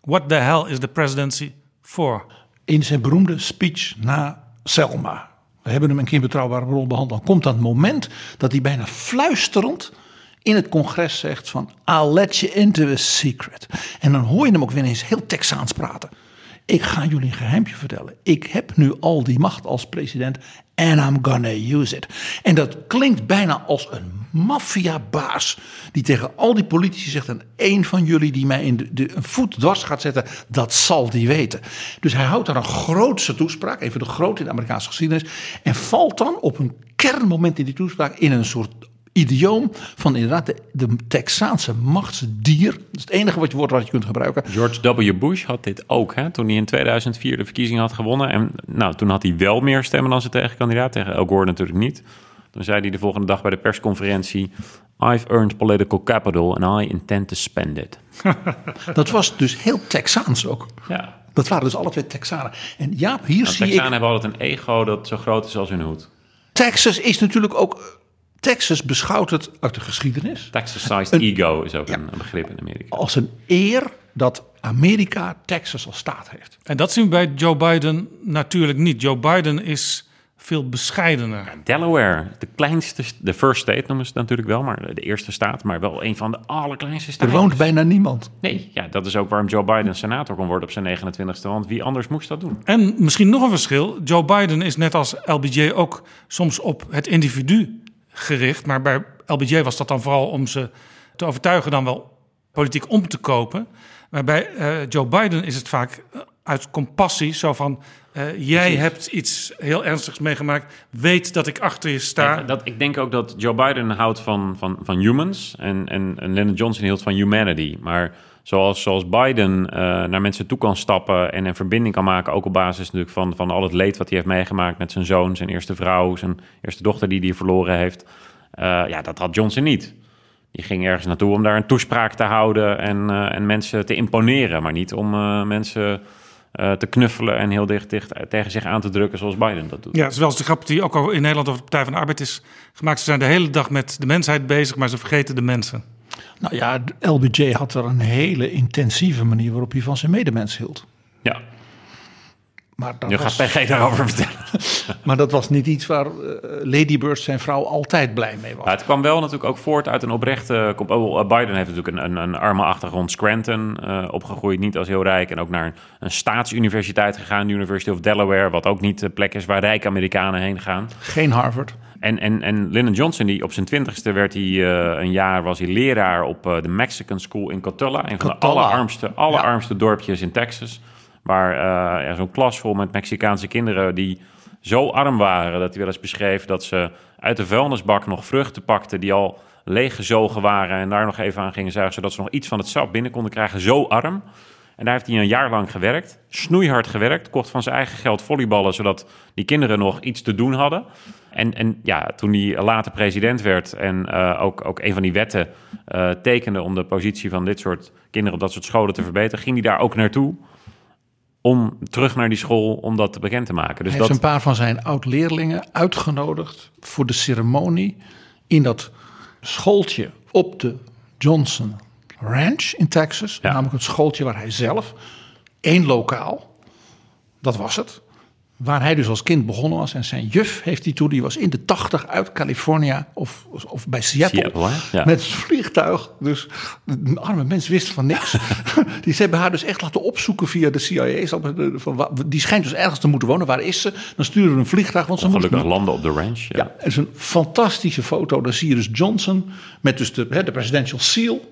H: What the hell is the presidency for?
E: in zijn beroemde speech na Selma. We hebben hem een keer in betrouwbare bron behandeld. Dan komt dat moment dat hij bijna fluisterend in het congres zegt van... I'll let you into a secret. En dan hoor je hem ook weer eens heel Texaans praten. Ik ga jullie een geheimje vertellen. Ik heb nu al die macht als president and I'm gonna use it. En dat klinkt bijna als een maffiabaas die tegen al die politici zegt... en één van jullie die mij in de, een voet dwars gaat zetten, dat zal die weten. Dus hij houdt daar een grootste toespraak, even de grote in de Amerikaanse geschiedenis... en valt dan op een kernmoment in die toespraak in een soort idioom van inderdaad de, de Texaanse machtsdier. Dat is het enige wat je woord wat je kunt gebruiken.
I: George W. Bush had dit ook, hè, toen hij in 2004 de verkiezingen had gewonnen. En nou, toen had hij wel meer stemmen dan zijn tegenkandidaat, tegen Al Gore natuurlijk niet. Toen zei hij de volgende dag bij de persconferentie... I've earned political capital and I intend to spend it. (laughs)
E: Dat was dus heel Texaans ook.
I: Ja.
E: Dat waren dus alle twee Texanen. En Jaap, hier
I: Nou,
E: zie
I: Texanen
E: ik...
I: hebben altijd een ego dat zo groot is als hun hoed.
E: Texas is natuurlijk ook... Texas beschouwt het uit de geschiedenis
I: Texas-sized ego is ook een, een begrip in Amerika.
E: als een eer dat Amerika Texas als staat heeft.
H: En dat zien we bij Joe Biden natuurlijk niet. Joe Biden is veel bescheidener.
I: Delaware, de kleinste, de first state noemen ze het natuurlijk wel, maar de eerste staat, maar wel een van de allerkleinste
E: Er
I: staten.
E: woont bijna niemand.
I: Nee, ja, dat is ook waarom Joe Biden senator kon worden op zijn 29ste, want wie anders moest dat doen?
H: En misschien nog een verschil. Joe Biden is net als LBJ ook soms op het individu gericht. Maar bij LBJ was dat dan vooral om ze te overtuigen dan wel politiek om te kopen. Maar bij eh, Joe Biden is het vaak eh, uit compassie. Zo van, eh, jij
I: Precies.
H: hebt iets heel ernstigs meegemaakt. Weet dat ik achter je sta.
I: Ja, dat, ik denk ook dat Joe Biden houdt van, van, van humans en, en, en Lyndon Johnson hield van humanity. Maar zoals, Biden eh, naar mensen toe kan stappen en een verbinding kan maken, ook op basis natuurlijk van, van al het leed wat hij heeft meegemaakt met zijn zoon, zijn eerste vrouw, zijn eerste dochter die hij verloren heeft. Eh, ja, dat had Johnson niet. Die ging ergens naartoe om daar een toespraak te houden en, eh, en mensen te imponeren, maar niet om mensen te knuffelen en heel dicht, dicht tegen zich aan te drukken zoals Biden dat doet.
H: Ja, zoals de grap die ook al in Nederland over de Partij van de Arbeid is gemaakt. Ze zijn de hele dag met de mensheid bezig, maar ze vergeten de mensen.
E: Nou ja, LBJ had er een hele intensieve manier waarop hij van zijn medemens hield.
I: Ja.
E: Maar dat
I: Nu
E: was,
I: gaat PG daarover vertellen. (laughs)
E: maar dat was niet iets waar eh, Lady Bird zijn vrouw altijd blij mee was.
I: Maar het kwam wel natuurlijk ook voort uit een oprechte... oh, Biden heeft natuurlijk een, een, een arme achtergrond Scranton eh, opgegroeid. Niet als heel rijk. En ook naar een, een staatsuniversiteit gegaan. De University of Delaware. Wat ook niet de plek is waar rijke Amerikanen heen gaan.
E: Geen Harvard.
I: En, en, en Lyndon Johnson, die op zijn twintigste werd hij eh, een jaar... was hij leraar op eh, de Mexican School in Cotulla. Een van de allerarmste, allerarmste dorpjes in Texas. Waar eh, ja, zo'n klas vol met Mexicaanse kinderen... die zo arm waren dat hij wel eens beschreef... dat ze uit de vuilnisbak nog vruchten pakten... die al leeggezogen waren en daar nog even aan gingen zuigen... zodat ze nog iets van het sap binnen konden krijgen. Zo arm. En daar heeft hij een jaar lang gewerkt. Snoeihard gewerkt. Kocht van zijn eigen geld volleyballen... zodat die kinderen nog iets te doen hadden. En, en ja, toen hij later president werd... en eh, ook, ook een van die wetten eh, tekende... om de positie van dit soort kinderen op dat soort scholen te verbeteren... ging hij daar ook naartoe om terug naar die school om dat bekend te maken. Dus
E: Hij
I: dat,
E: heeft een paar van zijn oud-leerlingen uitgenodigd voor de ceremonie in dat schooltje op de Johnson Ranch in Texas. Namelijk het schooltje waar hij zelf, één lokaal, dat was het. Waar hij dus als kind begonnen was. En zijn juf heeft hij toen, die was in de tachtig uit California of, of bij Seattle.
I: Seattle? Ja.
E: Met het vliegtuig. Dus een arme mens wist van niks. (laughs) die ze hebben haar dus echt laten opzoeken via de CIA. Van, wa- Die schijnt dus ergens te moeten wonen. Waar is ze? Dan sturen we een vliegtuig. Want ze
I: gelukkig landen op de ranch. Ja.
E: ja, het is een fantastische foto. Daar zie je dus Johnson met dus de, hè, de presidential seal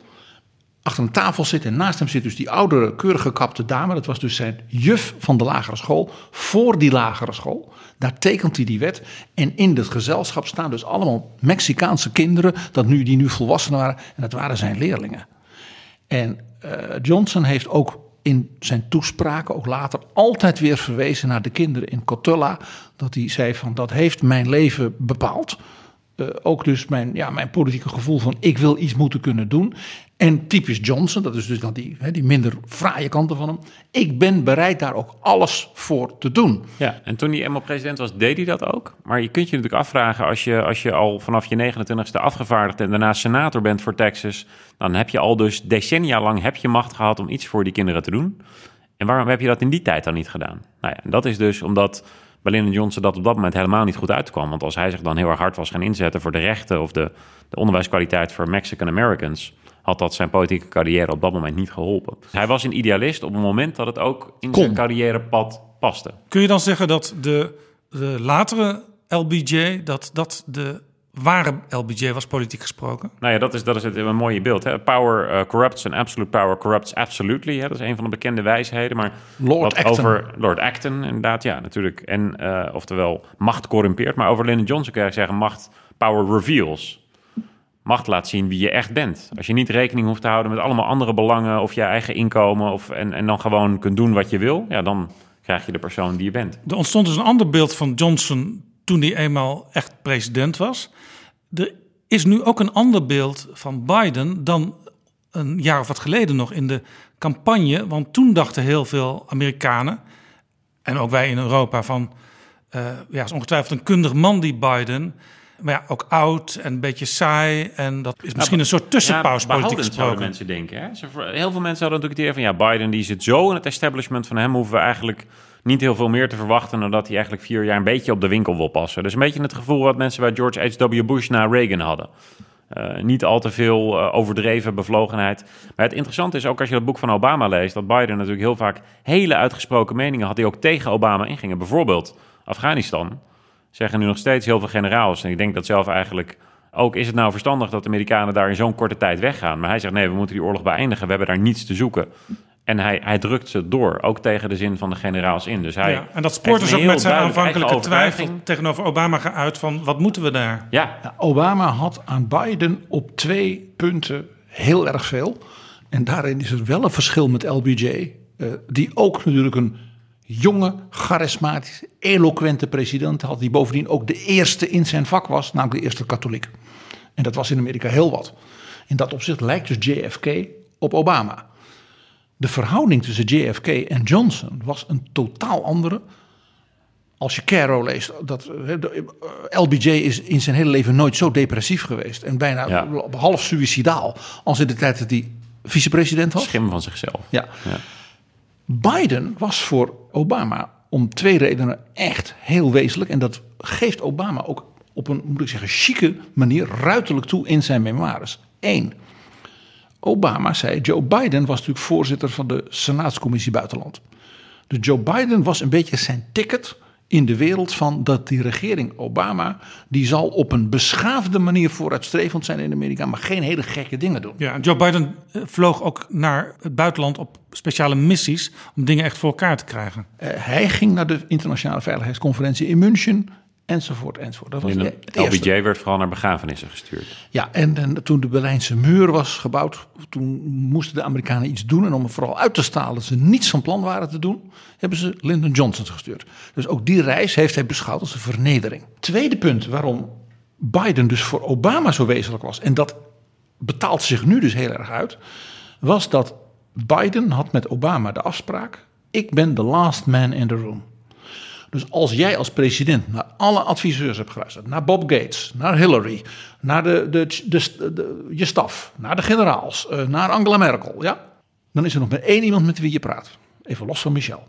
E: achter een tafel zitten. En naast hem zit dus die oudere, keurig gekapte dame. Dat was dus zijn juf van de lagere school. Voor die lagere school. Daar tekent hij die wet. En in het gezelschap staan dus allemaal Mexicaanse kinderen. Dat nu, die nu volwassen waren. En dat waren zijn leerlingen. En eh, Johnson heeft ook in zijn toespraken, ook later, altijd weer verwezen naar de kinderen in Cotulla. Dat hij zei van dat heeft mijn leven bepaald. Eh, ook dus mijn, ja, mijn politieke gevoel van ik wil iets moeten kunnen doen. En typisch Johnson, dat is dus dan die, die minder fraaie kanten van hem. Ik ben bereid daar ook alles voor te doen.
I: Ja, en toen hij eenmaal president was, deed hij dat ook. Maar je kunt je natuurlijk afvragen, als je, als je al vanaf je 29ste afgevaardigd en daarna senator bent voor Texas, dan heb je al dus decennia lang heb je macht gehad om iets voor die kinderen te doen. En waarom heb je dat in die tijd dan niet gedaan? Nou ja, dat is dus omdat Lyndon Johnson dat op dat moment helemaal niet goed uitkwam. Want als hij zich dan heel erg hard was gaan inzetten voor de rechten of de, de onderwijskwaliteit voor Mexican Americans, had dat zijn politieke carrière op dat moment niet geholpen. Hij was een idealist op het moment dat het ook in zijn carrièrepad paste.
H: Kun je dan zeggen dat de, de latere LBJ, dat dat de ware LBJ was, politiek gesproken?
I: Nou ja, dat is, dat is het, een mooie beeld. Hè? Power uh, corrupts and absolute power corrupts absolutely. Hè? Dat is een van de bekende wijsheden. Maar
E: Lord Acton.
I: over Lord Acton, inderdaad, ja, natuurlijk. En uh, oftewel, macht corrumpeert. Maar over Lyndon Johnson kun je zeggen, macht power reveals. Macht laat zien wie je echt bent. Als je niet rekening hoeft te houden met allemaal andere belangen of je eigen inkomen. Of, en, en dan gewoon kunt doen wat je wil, ja, dan krijg je de persoon die je bent.
H: Er ontstond dus een ander beeld van Johnson toen hij eenmaal echt president was. Er is nu ook een ander beeld van Biden dan een jaar of wat geleden nog in de campagne. Want toen dachten heel veel Amerikanen, en ook wij in Europa, van uh, ja, is ongetwijfeld een kundig man die Biden. Maar ja, ook oud en een beetje saai. En dat is misschien
I: nou,
H: een soort tussenpauze
I: ja,
H: politiek gesproken.
I: mensen denken. Hè? Heel veel mensen hadden natuurlijk het idee van... ja, Biden die zit zo in het establishment van hem... hoeven we eigenlijk niet heel veel meer te verwachten... dan dat hij eigenlijk vier jaar een beetje op de winkel wil passen. Dus een beetje het gevoel wat mensen bij George H.W. Bush na Reagan hadden. Uh, niet al te veel uh, overdreven bevlogenheid. Maar het interessante is ook als je het boek van Obama leest... dat Biden natuurlijk heel vaak hele uitgesproken meningen had... die ook tegen Obama ingingen. Bijvoorbeeld Afghanistan zeggen nu nog steeds heel veel generaals. En ik denk dat zelf eigenlijk ook, is het nou verstandig dat de Amerikanen daar in zo'n korte tijd weggaan? Maar hij zegt nee, we moeten die oorlog beëindigen. We hebben daar niets te zoeken. En hij, hij drukt ze door, ook tegen de zin van de generaals in. Dus hij
H: ja, en dat spoort dus ook met zijn aanvankelijke twijfel tegenover Obama uit van wat moeten we daar?
I: Ja.
E: ja. Obama had aan Biden op twee punten heel erg veel. En daarin is er wel een verschil met LBJ, uh, die ook natuurlijk een jonge, charismatische, eloquente president had, die bovendien ook de eerste in zijn vak was, namelijk de eerste katholiek. En dat was in Amerika heel wat. In dat opzicht lijkt dus JFK op Obama. De verhouding tussen JFK en Johnson was een totaal andere. Als je Caro leest, dat LBJ is in zijn hele leven nooit zo depressief geweest en bijna ja. half suicidaal als in de tijd dat hij vicepresident was.
I: Schim van zichzelf.
E: Ja. ja. Biden was voor Obama om twee redenen echt heel wezenlijk. En dat geeft Obama ook op een, moet ik zeggen, chique manier ruiterlijk toe in zijn memoires. Eén, Obama zei, Joe Biden was natuurlijk voorzitter van de Senaatscommissie Buitenland. Dus Joe Biden was een beetje zijn ticket in de wereld van dat die regering Obama, die zal op een beschaafde manier vooruitstrevend zijn in Amerika, maar geen hele gekke dingen doen.
H: Ja, Joe Biden eh, vloog ook naar het buitenland op speciale missies om dingen echt voor elkaar te krijgen.
E: Uh, hij ging naar de internationale veiligheidsconferentie in München enzovoort, enzovoort. Dat was de-
I: de. LBJ werd vooral naar begrafenissen gestuurd.
E: Ja, en, en toen de Berlijnse muur was gebouwd, toen moesten de Amerikanen iets doen. En om vooral uit te stalen dat ze niets van plan waren te doen, hebben ze Lyndon Johnson gestuurd. Dus ook die reis heeft hij beschouwd als een vernedering. Tweede punt waarom Biden dus voor Obama zo wezenlijk was, en dat betaalt zich nu dus heel erg uit, was dat Biden had met Obama de afspraak: ik ben the last man in the room. Dus als jij als president naar alle adviseurs hebt geluisterd, naar Bob Gates, naar Hillary, naar de, de, de, je staf, naar de generaals, eh, naar Angela Merkel, ja, dan is er nog maar één iemand met wie je praat. Even los van Michel.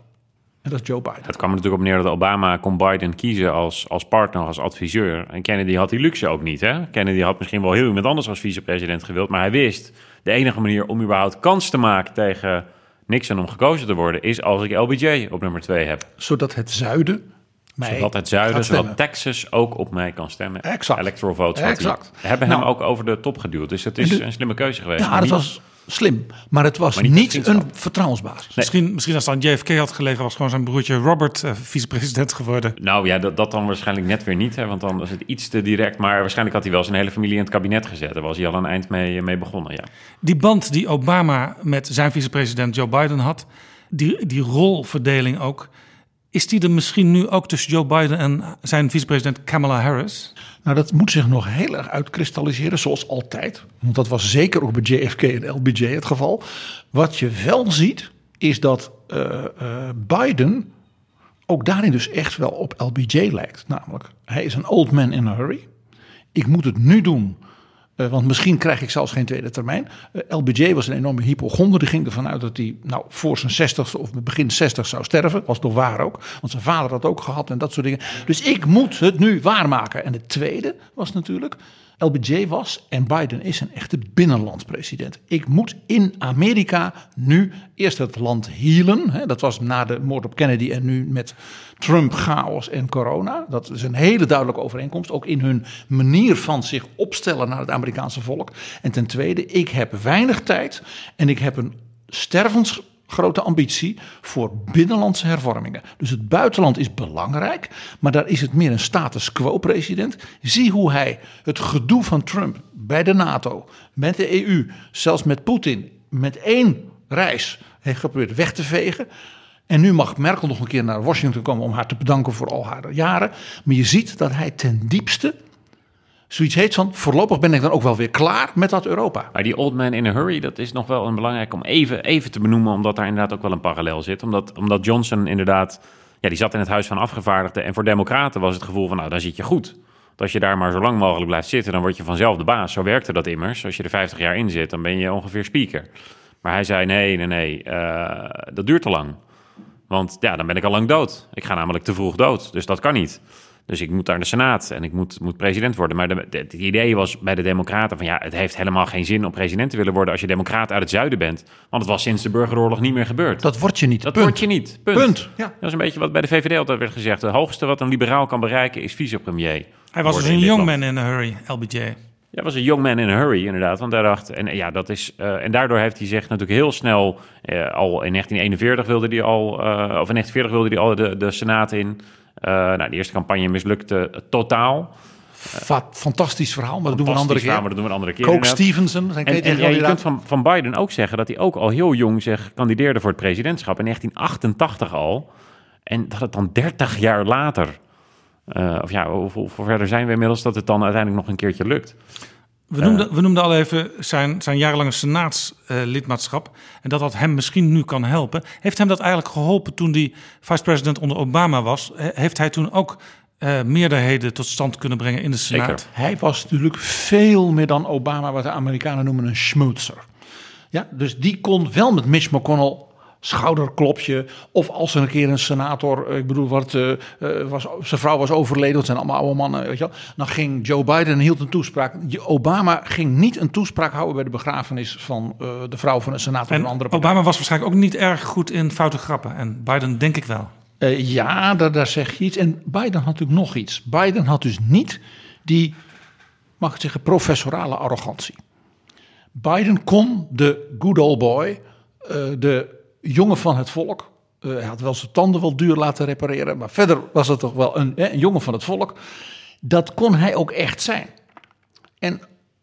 E: En dat is Joe Biden.
I: Het kwam er natuurlijk op neer dat Obama kon Biden kiezen als, als partner, als adviseur. En Kennedy had die luxe ook niet. Hè? Kennedy had misschien wel heel iemand anders als vicepresident gewild. Maar hij wist, de enige manier om überhaupt kans te maken tegen Nixon om gekozen te worden... is als ik LBJ op nummer twee heb.
E: Zodat het zuiden. mij
I: Zodat het zuiden, zodat. Texas ook op mij kan stemmen.
E: Exact.
I: Electoral votes.
E: Exact.
I: Hebben hem
E: Nou.
I: ook over de top geduwd. Dus het
E: En
I: is
E: de-
I: een slimme keuze geweest.
E: Ja, dat
I: niet-
E: was slim. Maar het was
I: Maar niet
E: een vertrouwensbasis.
H: Misschien, misschien als het aan JFK had gelegen, was gewoon zijn broertje Robert eh, vicepresident geworden.
I: Nou ja, dat, dat dan waarschijnlijk net weer niet. Hè, want dan is het iets te direct. Maar waarschijnlijk had hij wel zijn hele familie in het kabinet gezet. Daar was hij al een eind mee, mee begonnen, ja.
H: Die band die Obama met zijn vicepresident Joe Biden had, die, die rolverdeling ook, is die er misschien nu ook tussen Joe Biden en zijn vicepresident Kamala Harris?
E: Nou, dat moet zich nog heel erg uitkristalliseren, zoals altijd. Want dat was zeker ook bij JFK en LBJ het geval. Wat je wel ziet, is dat eh, eh, Biden ook daarin dus echt wel op LBJ lijkt. Namelijk, hij is een old man in a hurry. Ik moet het nu doen, want misschien krijg ik zelfs geen tweede termijn. Eh, LBJ was een enorme hypochonder. Die ging ervan uit dat hij nou, voor zijn 60 of begin 60 zou sterven. Was toch waar ook, want zijn vader had ook gehad en dat soort dingen. Dus ik moet het nu waarmaken. En het tweede was natuurlijk. LBJ was en Biden is een echte binnenlandspresident. Ik moet in Amerika nu eerst het land healen. Dat was na de moord op Kennedy en nu met Trump, chaos en corona. Dat is een hele duidelijke overeenkomst. Ook in hun manier van zich opstellen naar het Amerikaanse volk. En ten tweede, ik heb weinig tijd en ik heb een stervensgrote ambitie voor binnenlandse hervormingen. Dus het buitenland is belangrijk, maar daar is het meer een status quo president. Zie hoe hij het gedoe van Trump bij de NATO, met de EU, zelfs met Poetin, met één reis heeft geprobeerd weg te vegen. En nu mag Merkel nog een keer naar Washington komen om haar te bedanken voor al haar jaren. Maar je ziet dat hij ten diepste zoiets heeft van voorlopig ben ik dan ook wel weer klaar met dat Europa.
I: Maar die old man in a hurry, dat is nog wel een belangrijk om even, even te benoemen, omdat daar inderdaad ook wel een parallel zit. Omdat, omdat Johnson inderdaad, ja, die zat in het huis van afgevaardigden. En voor democraten was het gevoel van, nou, daar zit je goed. Want als je daar maar zo lang mogelijk blijft zitten, dan word je vanzelf de baas. Zo werkte dat immers. Als je er 50 jaar in zit, dan ben je ongeveer speaker. Maar hij zei, nee, nee, nee, eh, dat duurt te lang. Want ja, dan ben ik al lang dood. Ik ga namelijk te vroeg dood, dus dat kan niet. Dus ik moet naar de Senaat en ik moet, moet president worden. Maar de, de- het idee was bij de Democraten van ja, het heeft helemaal geen zin om president te willen worden als je Democraat uit het zuiden bent. Want het was sinds de burgeroorlog niet meer gebeurd.
E: Dat word je niet.
I: Dat
E: Punt.
I: word je niet. Punt.
E: Punt. Ja.
I: Dat is een beetje wat bij de VVD altijd werd gezegd. Het hoogste wat een liberaal kan bereiken is vicepremier.
H: Hij was dus een young man in a hurry, LBJ.
I: Ja, was een young man in a hurry, inderdaad. Want hij dacht, en ja, dat is. eh, en daardoor heeft hij zich natuurlijk heel snel. eh, al in 1941 wilde hij al. eh, of in 1940 wilde hij al de, de Senaat in. Eh, nou, de eerste campagne mislukte totaal.
E: Fa- fantastisch verhaal, maar dat doen we een andere keer.
I: maar dat doen we een andere keer.
E: Coke. Stevenson, zijn
I: En, en ja, je kunt van, van Biden ook zeggen dat hij ook al heel jong zich kandideerde voor het presidentschap. In 1988 al. En dat het dan 30 jaar later. eh, of ja, hoeveel verder zijn we inmiddels dat het dan uiteindelijk nog een keertje lukt?
H: We noemden, we noemden al even zijn, zijn jarenlange senaatslidmaatschap. en dat dat hem misschien nu kan helpen. Heeft hem dat eigenlijk geholpen toen hij vice-president onder Obama was? He- Heeft hij toen ook eh, meerderheden tot stand kunnen brengen in de Senaat?
E: Hij was natuurlijk veel meer dan Obama, wat de Amerikanen noemen een schmoetser. Ja, dus die kon wel met Mitch McConnell schouderklopje. Of als er een keer een senator, eh, ik bedoel, wat, uh, was, zijn vrouw was overleden, dat zijn allemaal oude mannen, weet je wel. Dan ging Joe Biden en hield een toespraak. Obama ging niet een toespraak houden bij de begrafenis van uh, de vrouw van een senator.
H: En
E: een andere
H: Obama was waarschijnlijk ook niet erg goed in foute grappen. En Biden denk ik wel.
E: Uh, ja, daar, daar zeg je iets. En Biden had natuurlijk nog iets. Biden had dus niet die, mag ik zeggen, professorale arrogantie. Biden kon de good old boy, de jongen van het volk. Uh, hij had wel zijn tanden wel duur laten repareren, maar verder was het toch wel een, een jongen van het volk. Dat kon hij ook echt zijn. En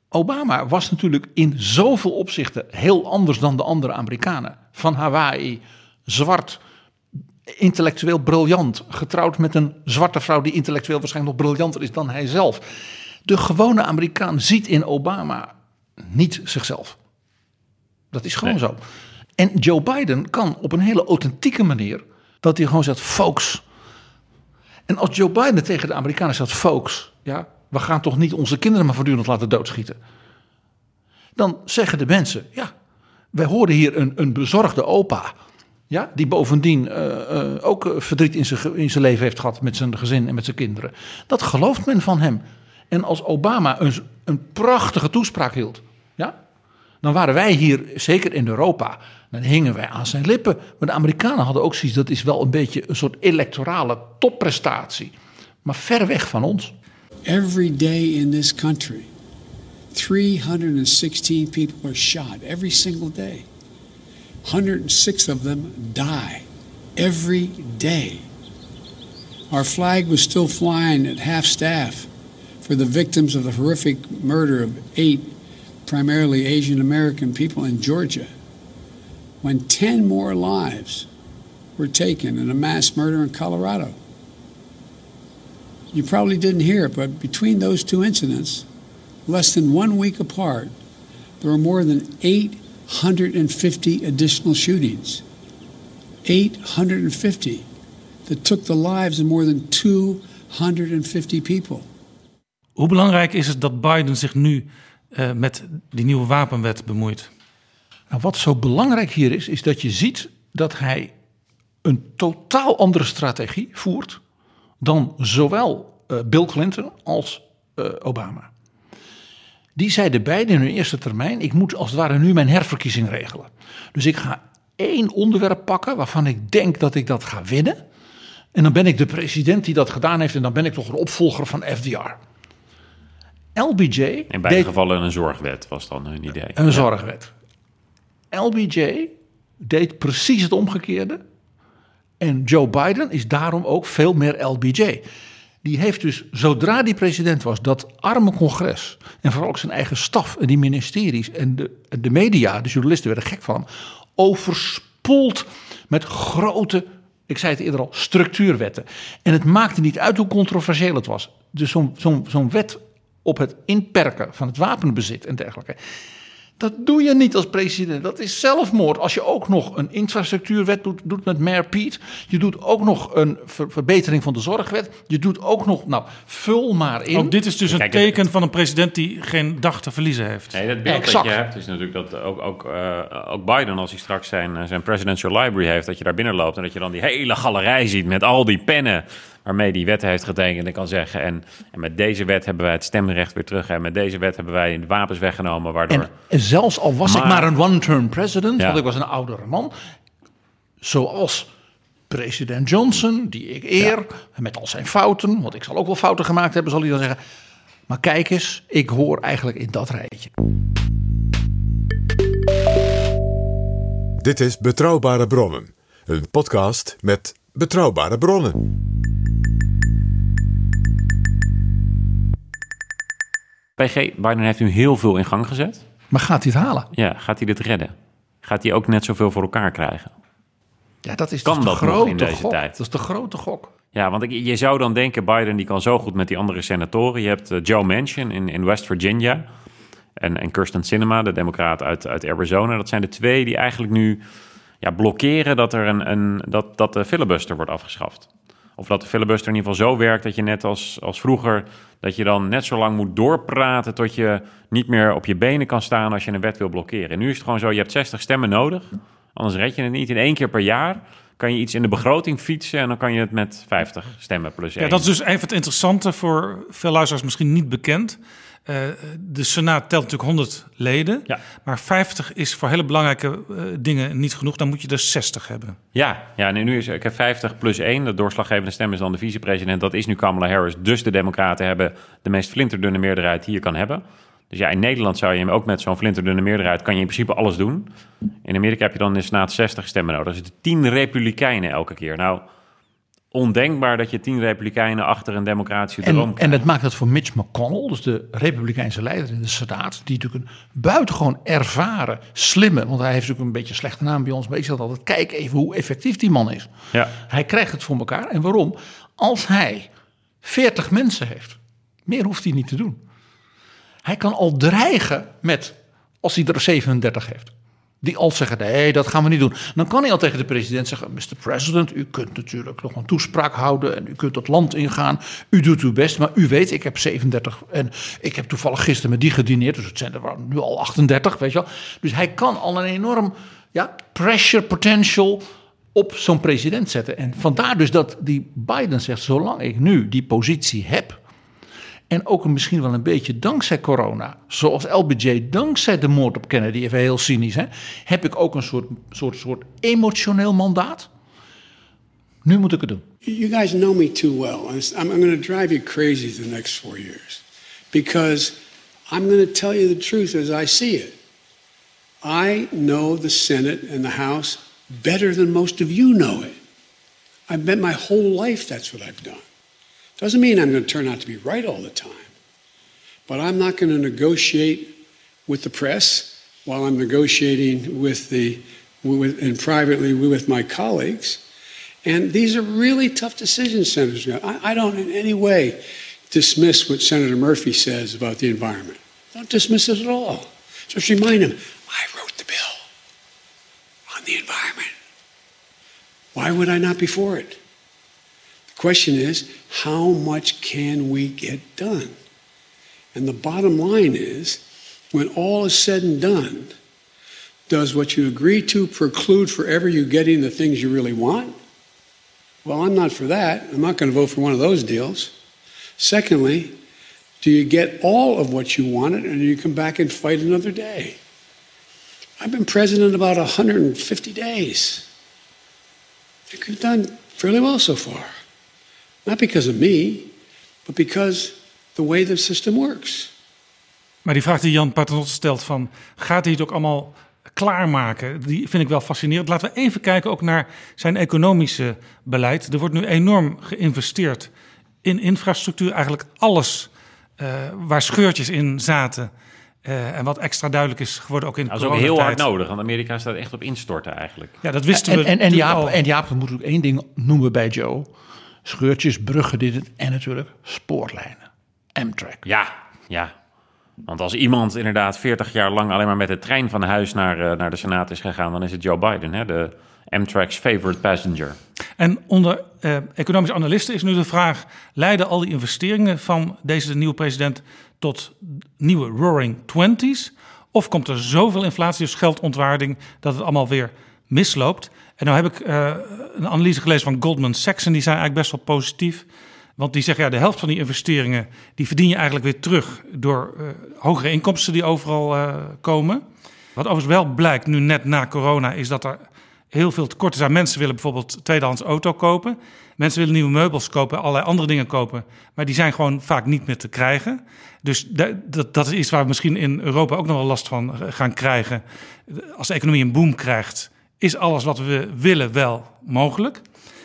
E: Obama was natuurlijk in zoveel opzichten heel anders dan de andere Amerikanen. Van Hawaii, zwart, intellectueel briljant, getrouwd met een zwarte vrouw die intellectueel waarschijnlijk nog briljanter is dan hij zelf. De gewone Amerikaan ziet in Obama niet zichzelf. Dat is gewoon nee. zo. En Joe Biden kan op een hele authentieke manier dat hij gewoon zegt: folks. En als Joe Biden tegen de Amerikanen zegt: folks, ja, we gaan toch niet onze kinderen maar voortdurend laten doodschieten. Dan zeggen de mensen: ja, wij horen hier een, een bezorgde opa. Ja, die bovendien uh, uh, ook verdriet in zijn, in zijn leven heeft gehad met zijn gezin en met zijn kinderen. Dat gelooft men van hem. En als Obama een, een prachtige toespraak hield, ja, dan waren wij hier, zeker in Europa, dan hingen wij aan zijn lippen. Maar de Amerikanen hadden ook zoiets, dat is wel een beetje een soort electorale topprestatie. Maar ver weg van ons.
F: Every day in this country, 316 people are shot every single day. 106 of them die every day. Our flag was still flying at half staff for the victims of the horrific murder of eight primarily Asian American people in Georgia. When 10 more lives were taken in a mass murder in Colorado. You probably didn't hear it, but between those two incidents, less than one week apart, there were more than 850 additional shootings. 850 that took the lives of more than 250 people.
H: Hoe belangrijk is het dat Biden zich nu uh, met die nieuwe wapenwet bemoeit?
E: Nou, wat zo belangrijk hier is, is dat je ziet dat hij een totaal andere strategie voert dan zowel uh, Bill Clinton als uh, Obama. Die zeiden beide in hun eerste termijn: ik moet als het ware nu mijn herverkiezing regelen. Dus ik ga één onderwerp pakken waarvan ik denk dat ik dat ga winnen. En dan ben ik de president die dat gedaan heeft en dan ben ik toch een opvolger van FDR. LBJ.
I: In beide deed, gevallen een zorgwet was dan hun idee.
E: Een ja. zorgwet. LBJ deed precies het omgekeerde. En Joe Biden is daarom ook veel meer LBJ. Die heeft dus, zodra die president was, dat arme congres. en vooral ook zijn eigen staf en die ministeries. en de, de media, de journalisten werden gek van overspoeld met grote, ik zei het eerder al, structuurwetten. En het maakte niet uit hoe controversieel het was. Dus zo'n zo'n zo'n wet op het inperken van het wapenbezit en dergelijke. Dat doe je niet als president. Dat is zelfmoord. Als je ook nog een infrastructuurwet doet, doet met Mayor Piet. Je doet ook nog een ver verbetering van de zorgwet. Je doet ook nog, nou, vul maar in.
H: Ook dit is dus een Kijk, teken het... van een president die geen dag te verliezen heeft.
I: Nee, dat beeld exact. dat je hebt is natuurlijk dat ook, ook, uh, ook Biden, als hij straks zijn, zijn presidential library heeft, dat je daar binnen loopt en dat je dan die hele galerij ziet met al die pennen waarmee die wetten heeft getekend en kan zeggen. En, en met deze wet hebben wij het stemrecht weer terug. En met deze wet hebben wij de wapens weggenomen. Waardoor...
E: En zelfs al was maar, ik maar een one-term president, ja. want ik was een oudere man. Zoals president Johnson, die ik eer, ja. met al zijn fouten. Want ik zal ook wel fouten gemaakt hebben, zal hij dan zeggen. Maar kijk eens, ik hoor eigenlijk in dat rijtje.
G: Dit is Betrouwbare Bronnen, een podcast met betrouwbare bronnen.
I: PG, Biden heeft nu heel veel in gang gezet.
E: Maar gaat hij het halen?
I: Ja, gaat hij dit redden? Gaat hij ook net zoveel voor elkaar krijgen?
E: Ja, dat is
I: kan
E: dus
I: dat
E: de grote
I: in deze
E: gok.
I: tijd?
E: Dat is de grote gok.
I: Ja, want ik, je zou dan denken, Biden die kan zo goed met die andere senatoren. Je hebt uh, Joe Manchin in, in West Virginia en, en Kirsten Sinema, de democraat uit, uit Arizona. Dat zijn de twee die eigenlijk nu ja, blokkeren dat, er een, een, dat, dat de filibuster wordt afgeschaft. Of dat de filibuster in ieder geval zo werkt dat je net als, als vroeger... dat je dan net zo lang moet doorpraten tot je niet meer op je benen kan staan... als je een wet wil blokkeren. En nu is het gewoon zo, je hebt 60 stemmen nodig Anders red je het niet. In één keer per jaar kan je iets in de begroting fietsen... en dan kan je het met 50 stemmen plus één.
H: Ja, dat is dus even het interessante voor veel luisteraars misschien niet bekend. Uh, de Senaat telt natuurlijk 100 leden,
I: Ja.
H: maar 50 is voor hele belangrijke eh, dingen niet genoeg. Dan moet je er 60 hebben.
I: Ja, ja en nu is ik heb 50 plus 1. De doorslaggevende stem is dan de vicepresident. Dat is nu Kamala Harris. Dus de Democraten hebben de meest flinterdunne meerderheid die je kan hebben. Dus ja, in Nederland zou je ook met zo'n flinterdunne meerderheid... kan je in principe alles doen. In Amerika heb je dan in de Senaat 60 stemmen nodig. Er zitten 10 republikeinen elke keer. Nou, ondenkbaar dat je 10 republikeinen achter een democratische droom
E: En, en dat maakt het voor Mitch McConnell, dus de Republikeinse leider in de Senaat, die natuurlijk een buitengewoon ervaren, slimme, want hij heeft natuurlijk een beetje een slechte naam bij ons, maar ik zeg altijd: kijk even hoe effectief die man is.
I: Ja.
E: Hij krijgt het voor elkaar. En waarom? Als hij 40 mensen heeft, meer hoeft hij niet te doen. Hij kan al dreigen met, als hij er 37 heeft. Die al zeggen, nee, dat gaan we niet doen. Dan kan hij al tegen de president zeggen, Mr. President, u kunt natuurlijk nog een toespraak houden en u kunt het land ingaan. U doet uw best, maar u weet, ik heb 37 en ik heb toevallig gisteren met die gedineerd, dus het zijn er nu al 38, weet je wel. Dus hij kan al een enorm ja, pressure potential op zo'n president zetten. En vandaar dus dat die Biden zegt, zolang ik nu die positie heb, en ook misschien wel een beetje dankzij corona, zoals LBJ dankzij de moord op Kennedy, even heel cynisch, hè, heb ik ook een soort, soort, soort emotioneel mandaat. Nu moet ik het doen.
F: You guys know me too well. I'm, I'm going to drive you crazy the next four years because I'm going to tell you the truth as I see it. I know the Senate and the House better than most of you know it. I've bet my whole life that's what I've done. Doesn't mean I'm going to turn out to be right all the time. But I'm not going to negotiate with the press while I'm negotiating with the with, and privately with my colleagues. And these are really tough decisions, Senator. I, I don't in any way dismiss what Senator Murphy says about the environment. Don't dismiss it at all. Just remind him, I wrote the bill on the environment. Why would I not be for it? Question is, how much can we get done? And the bottom line is, when all is said and done, does what you agree to preclude forever you getting the things you really want? Well, I'm not for that. I'm not going to vote for one of those deals. Secondly, do you get all of what you wanted and you come back and fight another day? I've been president about 150 days. I think we've done fairly well so far. Not because of me, but because the way the system works.
H: Maar die vraag die Jan Paternotte stelt van, gaat hij het ook allemaal klaarmaken? Die vind ik wel fascinerend. Laten we even kijken ook naar zijn economische beleid. Er wordt nu enorm geïnvesteerd in infrastructuur. Eigenlijk alles uh, waar scheurtjes in zaten. Uh, en wat extra duidelijk is geworden ook in de
I: Dat is ook heel hard nodig, want Amerika staat echt op instorten eigenlijk.
H: Ja, dat wisten
E: en,
H: we
E: En, en, Jaap,
H: al.
E: en Jaap, we moeten ook één ding noemen bij Joe. Scheurtjes, bruggen, dit en natuurlijk spoorlijnen. Amtrak.
I: Ja, ja. Want als iemand inderdaad 40 jaar lang alleen maar met de trein van huis naar, uh, naar de Senaat is gegaan, dan is het Joe Biden, hè? de Amtrak's favorite passenger.
H: En onder uh, economische analisten is nu de vraag: leiden al die investeringen van deze nieuwe president tot nieuwe roaring twenties? Of komt er zoveel inflatie, dus geldontwaarding, dat het allemaal weer misloopt? En nou heb ik uh, een analyse gelezen van Goldman Sachs en die zijn eigenlijk best wel positief. Want die zeggen, ja, de helft van die investeringen... die verdien je eigenlijk weer terug door uh, hogere inkomsten die overal uh, komen. Wat overigens wel blijkt nu net na corona... is dat er heel veel tekorten zijn. Mensen willen bijvoorbeeld tweedehands auto kopen. Mensen willen nieuwe meubels kopen, allerlei andere dingen kopen. Maar die zijn gewoon vaak niet meer te krijgen. Dus dat, dat is iets waar we misschien in Europa ook nog wel last van gaan krijgen. Als de economie een boom krijgt, is alles wat we willen wel mogelijk.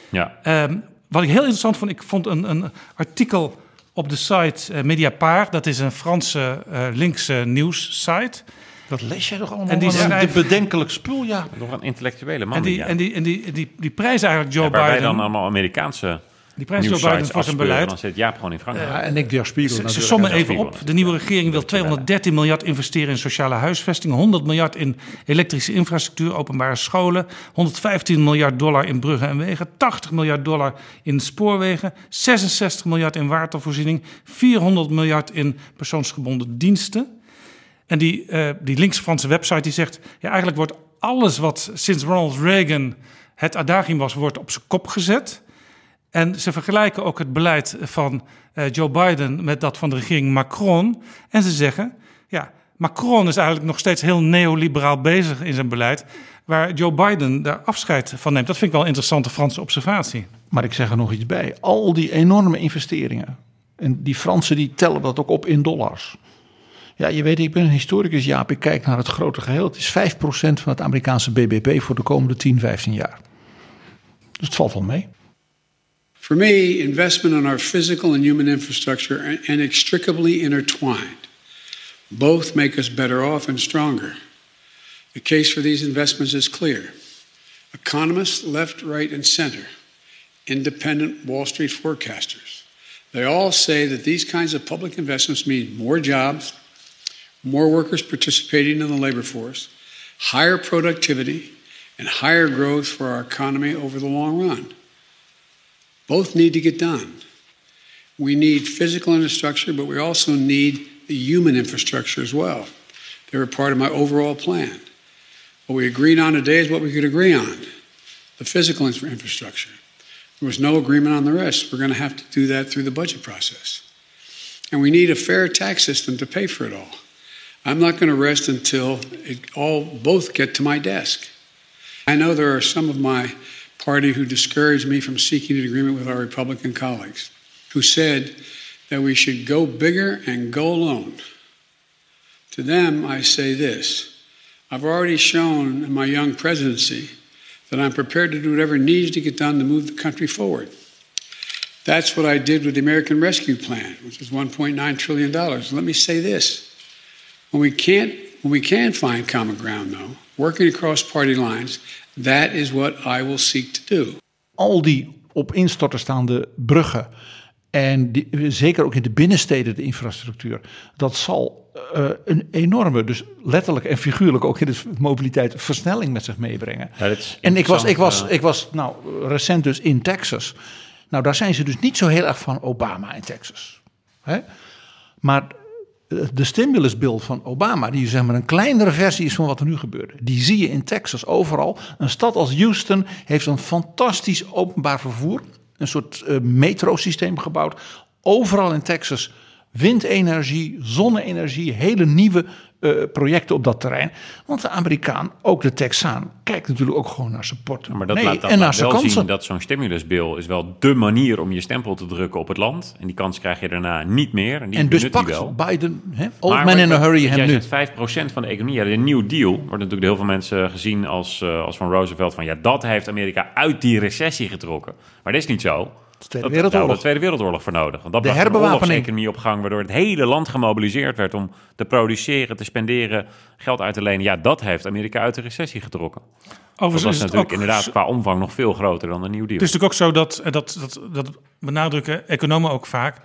I: Ja.
H: Um, wat ik heel interessant vond, ik vond een, een artikel op de site uh, Mediapart. Dat is een Franse uh, linkse nieuwssite.
E: Dat lees jij toch allemaal?
H: En die
E: een
H: schrijft-
E: bedenkelijk spul, ja.
I: Nog een intellectuele man.
H: En die,
I: ja.
H: en die, en die, die, die prijs eigenlijk Joe
I: Ja, waar wij
H: Biden.
I: dan allemaal Amerikaanse
H: Die prijs Joe
I: nieuwsites
H: Biden voor zijn
I: afspeuren,
H: beleid.
I: Dan zit Jaap gewoon in Frankrijk.
E: Ja, en ik Der Spiegel
H: Ze, sommen even op. De nieuwe regering wil 213 miljard investeren in sociale huisvesting, 100 miljard in elektrische infrastructuur, openbare scholen, 115 miljard dollar in bruggen en wegen, 80 miljard dollar in spoorwegen, 66 miljard in watervoorziening, 400 miljard in persoonsgebonden diensten. En die, eh, die linkse Franse website die zegt, ja, eigenlijk wordt alles wat sinds Ronald Reagan het adagium was, wordt op zijn kop gezet. En ze vergelijken ook het beleid van uh, Joe Biden met dat van de regering Macron. En ze zeggen, ja, Macron is eigenlijk nog steeds heel neoliberaal bezig in zijn beleid, waar Joe Biden daar afscheid van neemt. Dat vind ik wel een interessante Franse observatie.
E: Maar ik zeg er nog iets bij. Al die enorme investeringen. En die Fransen die tellen dat ook op in dollars. Ja, je weet, ik ben een historicus, Jaap. Ik kijk naar het grote geheel. Het is 5% van het Amerikaanse BBP voor de komende 10, 15 jaar. Dus het valt wel mee.
F: For me, investment in our physical and human infrastructure are inextricably intertwined. Both make us better off and stronger. The case for these investments is clear. Economists, left, right, and center, independent Wall Street forecasters, they all say that these kinds of public investments mean more jobs, more workers participating in the labor force, higher productivity, and higher growth for our economy over the long run. Both need to get done. We need physical infrastructure, but we also need the human infrastructure as well. They're a part of my overall plan. What we agreed on today is what we could agree on the physical infrastructure. There was no agreement on the rest. We're going to have to do that through the budget process. And we need a fair tax system to pay for it all. I'm not going to rest until it all both get to my desk. I know there are some of my party who discouraged me from seeking an agreement with our Republican colleagues, who said that we should go bigger and go alone. To them, I say this I've already shown in my young presidency that I'm prepared to do whatever needs to get done to move the country forward. That's what I did with the American Rescue Plan, which is $1.9 trillion. Let me say this when we can't, when we can find common ground, though, working across party lines, that is what I will seek to do.
E: Al die op instorten staande bruggen en die, zeker ook in de binnensteden de infrastructuur, dat zal uh, een enorme, dus letterlijk en figuurlijk ook in de mobiliteit, versnelling met zich meebrengen. Ja, en ik was, ik, was, ik was nou recent dus in Texas. Nou, daar zijn ze dus niet zo heel erg van Obama in Texas. Hè? Maar de stimulusbill van Obama, die zeg maar een kleinere versie is van wat er nu gebeurde. Die zie je in Texas overal. Een stad als Houston heeft een fantastisch openbaar vervoer. Een soort uh, metrosysteem gebouwd. Overal in Texas windenergie, zonne-energie, hele nieuwe uh, projecten op dat terrein. Want de Amerikaan, ook de Texaan, kijkt natuurlijk ook gewoon naar zijn portemonnee
I: maar dat laat, dat en naar zijn wel kansen. zien dat zo'n stimulusbill is wel dé manier om je stempel te drukken op het land. En die kans krijg je daarna niet meer. En, die
E: en dus pakt wel. Biden, he, old maar, man in a hurry, hem nu.
I: Zegt 5% van de economie, ja, de New Deal, wordt natuurlijk door heel veel mensen gezien als, uh, als van Roosevelt. Van ja, dat heeft Amerika uit die recessie getrokken. Maar dat is niet zo.
E: De Tweede Wereldoorlog.
I: de Tweede Wereldoorlog voor nodig. Want dat de bracht een economie op gang, waardoor het hele land gemobiliseerd werd om te produceren, te spenderen, geld uit te lenen. Ja, dat heeft Amerika uit de recessie getrokken. Overigens dat was natuurlijk inderdaad qua omvang nog veel groter dan de New Deal.
H: Het is natuurlijk ook zo dat, dat, dat, dat benadrukken economen ook vaak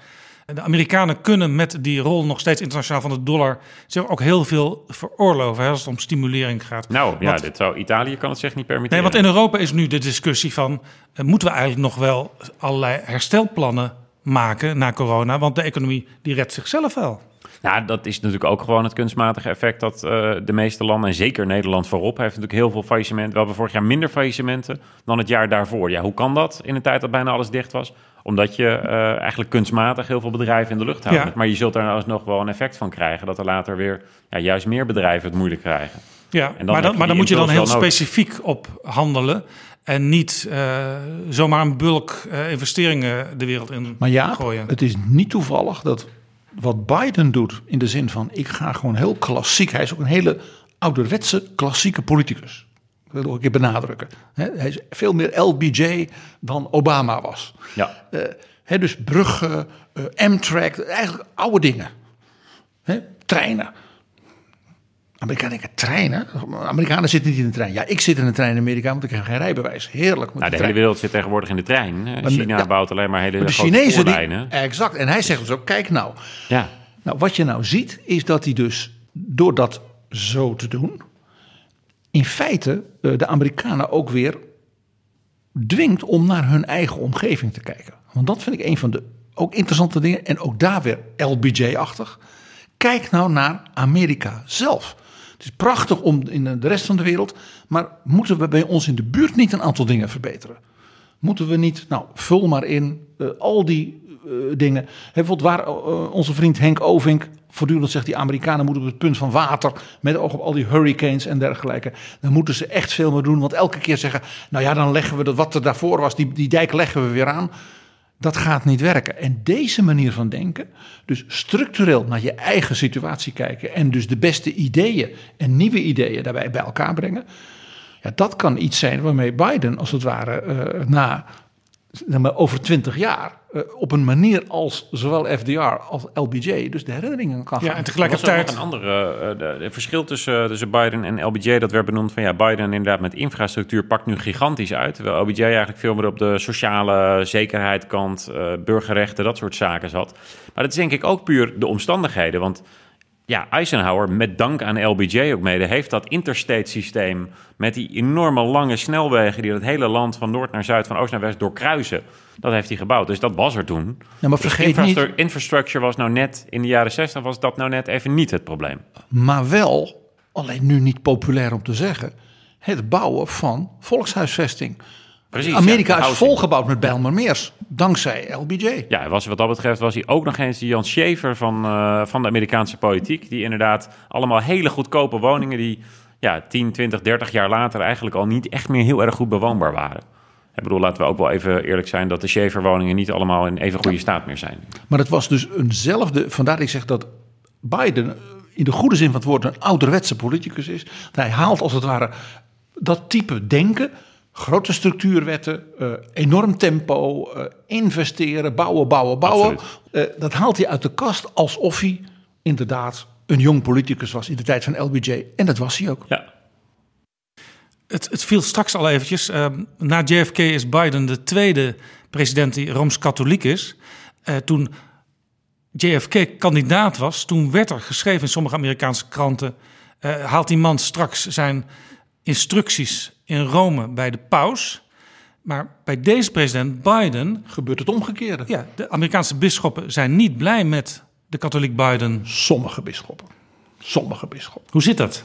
H: de Amerikanen kunnen met die rol nog steeds internationaal van de dollar zich ook heel veel veroorloven hè, als het om stimulering gaat.
I: Nou ja, dit zou, Italië kan het zich niet permitteren.
H: Nee, want in Europa is nu de discussie van uh, moeten we eigenlijk nog wel allerlei herstelplannen maken na corona, want de economie die redt zichzelf wel.
I: Ja, dat is natuurlijk ook gewoon het kunstmatige effect dat uh, de meeste landen, en zeker Nederland voorop, heeft natuurlijk heel veel faillissementen. We hebben vorig jaar minder faillissementen dan het jaar daarvoor. Ja, hoe kan dat in een tijd dat bijna alles dicht was? Omdat je uh, eigenlijk kunstmatig heel veel bedrijven in de lucht houdt. Maar je zult daar nou nog wel een effect van krijgen dat er later weer ja, juist meer bedrijven het moeilijk krijgen.
H: Ja, dan maar, dan, maar dan moet je dan heel specifiek op handelen. En niet uh, zomaar een bulk uh, investeringen de wereld in
E: maar ja,
H: gooien.
E: Het is niet toevallig dat wat Biden doet in de zin van ik ga gewoon heel klassiek. Hij is ook een hele ouderwetse klassieke politicus. Dat wil ik een keer benadrukken. Hij is veel meer LBJ dan Obama was.
I: Ja.
E: Uh, dus bruggen, uh, Amtrak, eigenlijk oude dingen. treinen. Amerikanen denken treinen. Amerikanen zitten niet in de trein. Ja, ik zit in de trein in Amerika, want ik heb geen rijbewijs. Heerlijk.
I: Nou, de, hele wereld zit tegenwoordig in de trein. China bouwt alleen maar hele maar de grote
E: Chinezen Die, exact. En hij zegt dus ook: kijk nou.
I: Ja.
E: Nou, wat je nou ziet, is dat hij dus door dat zo te doen, in feite eh, de Amerikanen ook weer dwingt om naar hun eigen omgeving te kijken. Want dat vind ik een van de ook interessante dingen. En ook daar weer LBJ-achtig. Kijk nou naar Amerika zelf. Het is prachtig om in de rest van de wereld. Maar moeten we bij ons in de buurt niet een aantal dingen verbeteren? Moeten we niet, nou, vul maar in uh, al die dingen. He, bijvoorbeeld waar uh, onze vriend Henk Ovink voortdurend zegt... die Amerikanen moeten op het punt van water... met oog op al die hurricanes en dergelijke... dan moeten ze echt veel meer doen. Want elke keer zeggen, nou ja, dan leggen we dat wat er daarvoor was... die, die dijk leggen we weer aan. Dat gaat niet werken. En deze manier van denken, dus structureel naar je eigen situatie kijken... en dus de beste ideeën en nieuwe ideeën daarbij bij elkaar brengen... Ja, dat kan iets zijn waarmee Biden, als het ware, uh, na over twintig jaar uh, op een manier als zowel FDR als LBJ dus de herinneringen kan gaan.
I: Ja, en tegelijkertijd een andere uh, verschil tussen, tussen Biden en LBJ dat werd benoemd van ja, Biden inderdaad met infrastructuur pakt nu gigantisch uit, terwijl LBJ eigenlijk veel meer op de sociale zekerheidskant, uh, burgerrechten, dat soort zaken zat. Maar dat is denk ik ook puur de omstandigheden, want ja, Eisenhower, met dank aan LBJ ook mede, heeft dat interstate systeem met die enorme lange snelwegen die het hele land van noord naar zuid, van oost naar west doorkruisen. Dat heeft hij gebouwd. Dus dat was er toen.
E: Ja, maar vergeet dus
I: infrastructure, niet... infrastructure was nou net in de jaren 60 was dat nou net even niet het probleem.
E: Maar wel, alleen nu niet populair om te zeggen, het bouwen van volkshuisvesting. Precies, Amerika ja, is volgebouwd met Bijlmermeers, dankzij LBJ.
I: Ja, was, wat dat betreft was hij ook nog eens die Jan Schaefer van, uh, van de Amerikaanse politiek. Die inderdaad allemaal hele goedkope woningen die ja, 10, 20, 30 jaar later eigenlijk al niet echt meer heel erg goed bewoonbaar waren. Ik bedoel, laten we ook wel even eerlijk zijn dat de Schaefer-woningen niet allemaal in even goede staat meer zijn.
E: Maar het was dus eenzelfde, vandaar dat ik zeg dat Biden in de goede zin van het woord een ouderwetse politicus is. Hij haalt als het ware dat type denken grote structuurwetten, uh, enorm tempo, uh, investeren, bouwen, bouwen, bouwen. Uh, dat haalt hij uit de kast alsof hij inderdaad een jong politicus was in de tijd van LBJ. En dat was hij ook.
I: Ja.
H: Het, het viel straks al eventjes. Ehm, na JFK is Biden de tweede president die Rooms-Katholiek is. toen JFK kandidaat was, toen werd er geschreven in sommige Amerikaanse kranten... haalt die man straks zijn instructies in Rome bij de paus. Maar bij deze president Biden
E: gebeurt het omgekeerde.
H: Ja, de Amerikaanse bisschoppen zijn niet blij met de katholiek Biden.
E: Sommige bisschoppen. Sommige bisschoppen.
H: Hoe zit dat?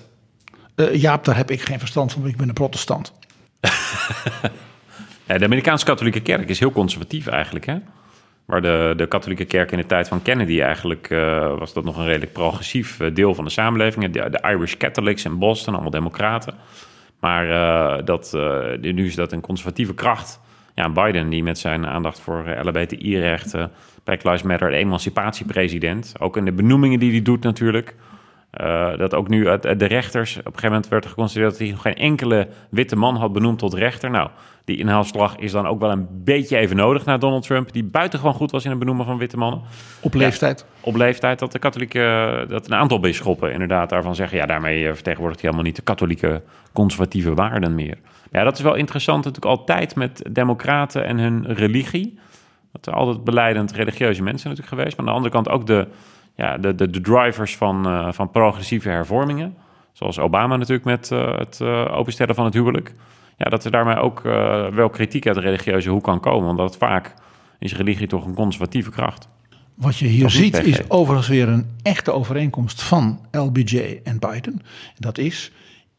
E: Uh, Jaap, daar heb ik geen verstand van, want ik ben een protestant. (laughs)
I: ja, de Amerikaanse katholieke kerk is heel conservatief eigenlijk, hè? Waar de, de katholieke kerk in de tijd van Kennedy eigenlijk uh, was dat nog een redelijk progressief eh, deel van de samenleving. De, de Irish Catholics in Boston, allemaal democraten. Maar uh, dat, nu is dat een conservatieve kracht. Ja, Biden die met zijn aandacht voor LHBTI-rechten, Black Lives Matter, de emancipatiepresident. Ook in de benoemingen die hij doet natuurlijk. Dat ook nu de rechters, op een gegeven moment werd geconstateerd dat hij nog geen enkele witte man had benoemd tot rechter. Nou, die inhaalslag is dan ook wel een beetje even nodig naar Donald Trump, die buitengewoon goed was in het benoemen van witte mannen.
E: Op leeftijd?
I: op leeftijd dat de katholieke, dat een aantal bisschoppen inderdaad daarvan zeggen, ja, daarmee vertegenwoordigt hij helemaal niet de katholieke conservatieve waarden meer. Ja, dat is wel interessant natuurlijk altijd met democraten en hun religie. Dat er altijd beleidend religieuze mensen natuurlijk geweest. Maar aan de andere kant ook de, ja, de, de, de drivers van, uh, van progressieve hervormingen. Zoals Obama natuurlijk met uh, het uh, openstellen van het huwelijk. Ja, dat er daarmee ook wel kritiek uit de religieuze hoek kan komen. Omdat vaak is religie toch een conservatieve kracht.
E: Wat je hier ziet is overigens weer een echte overeenkomst van LBJ en Biden. Dat is,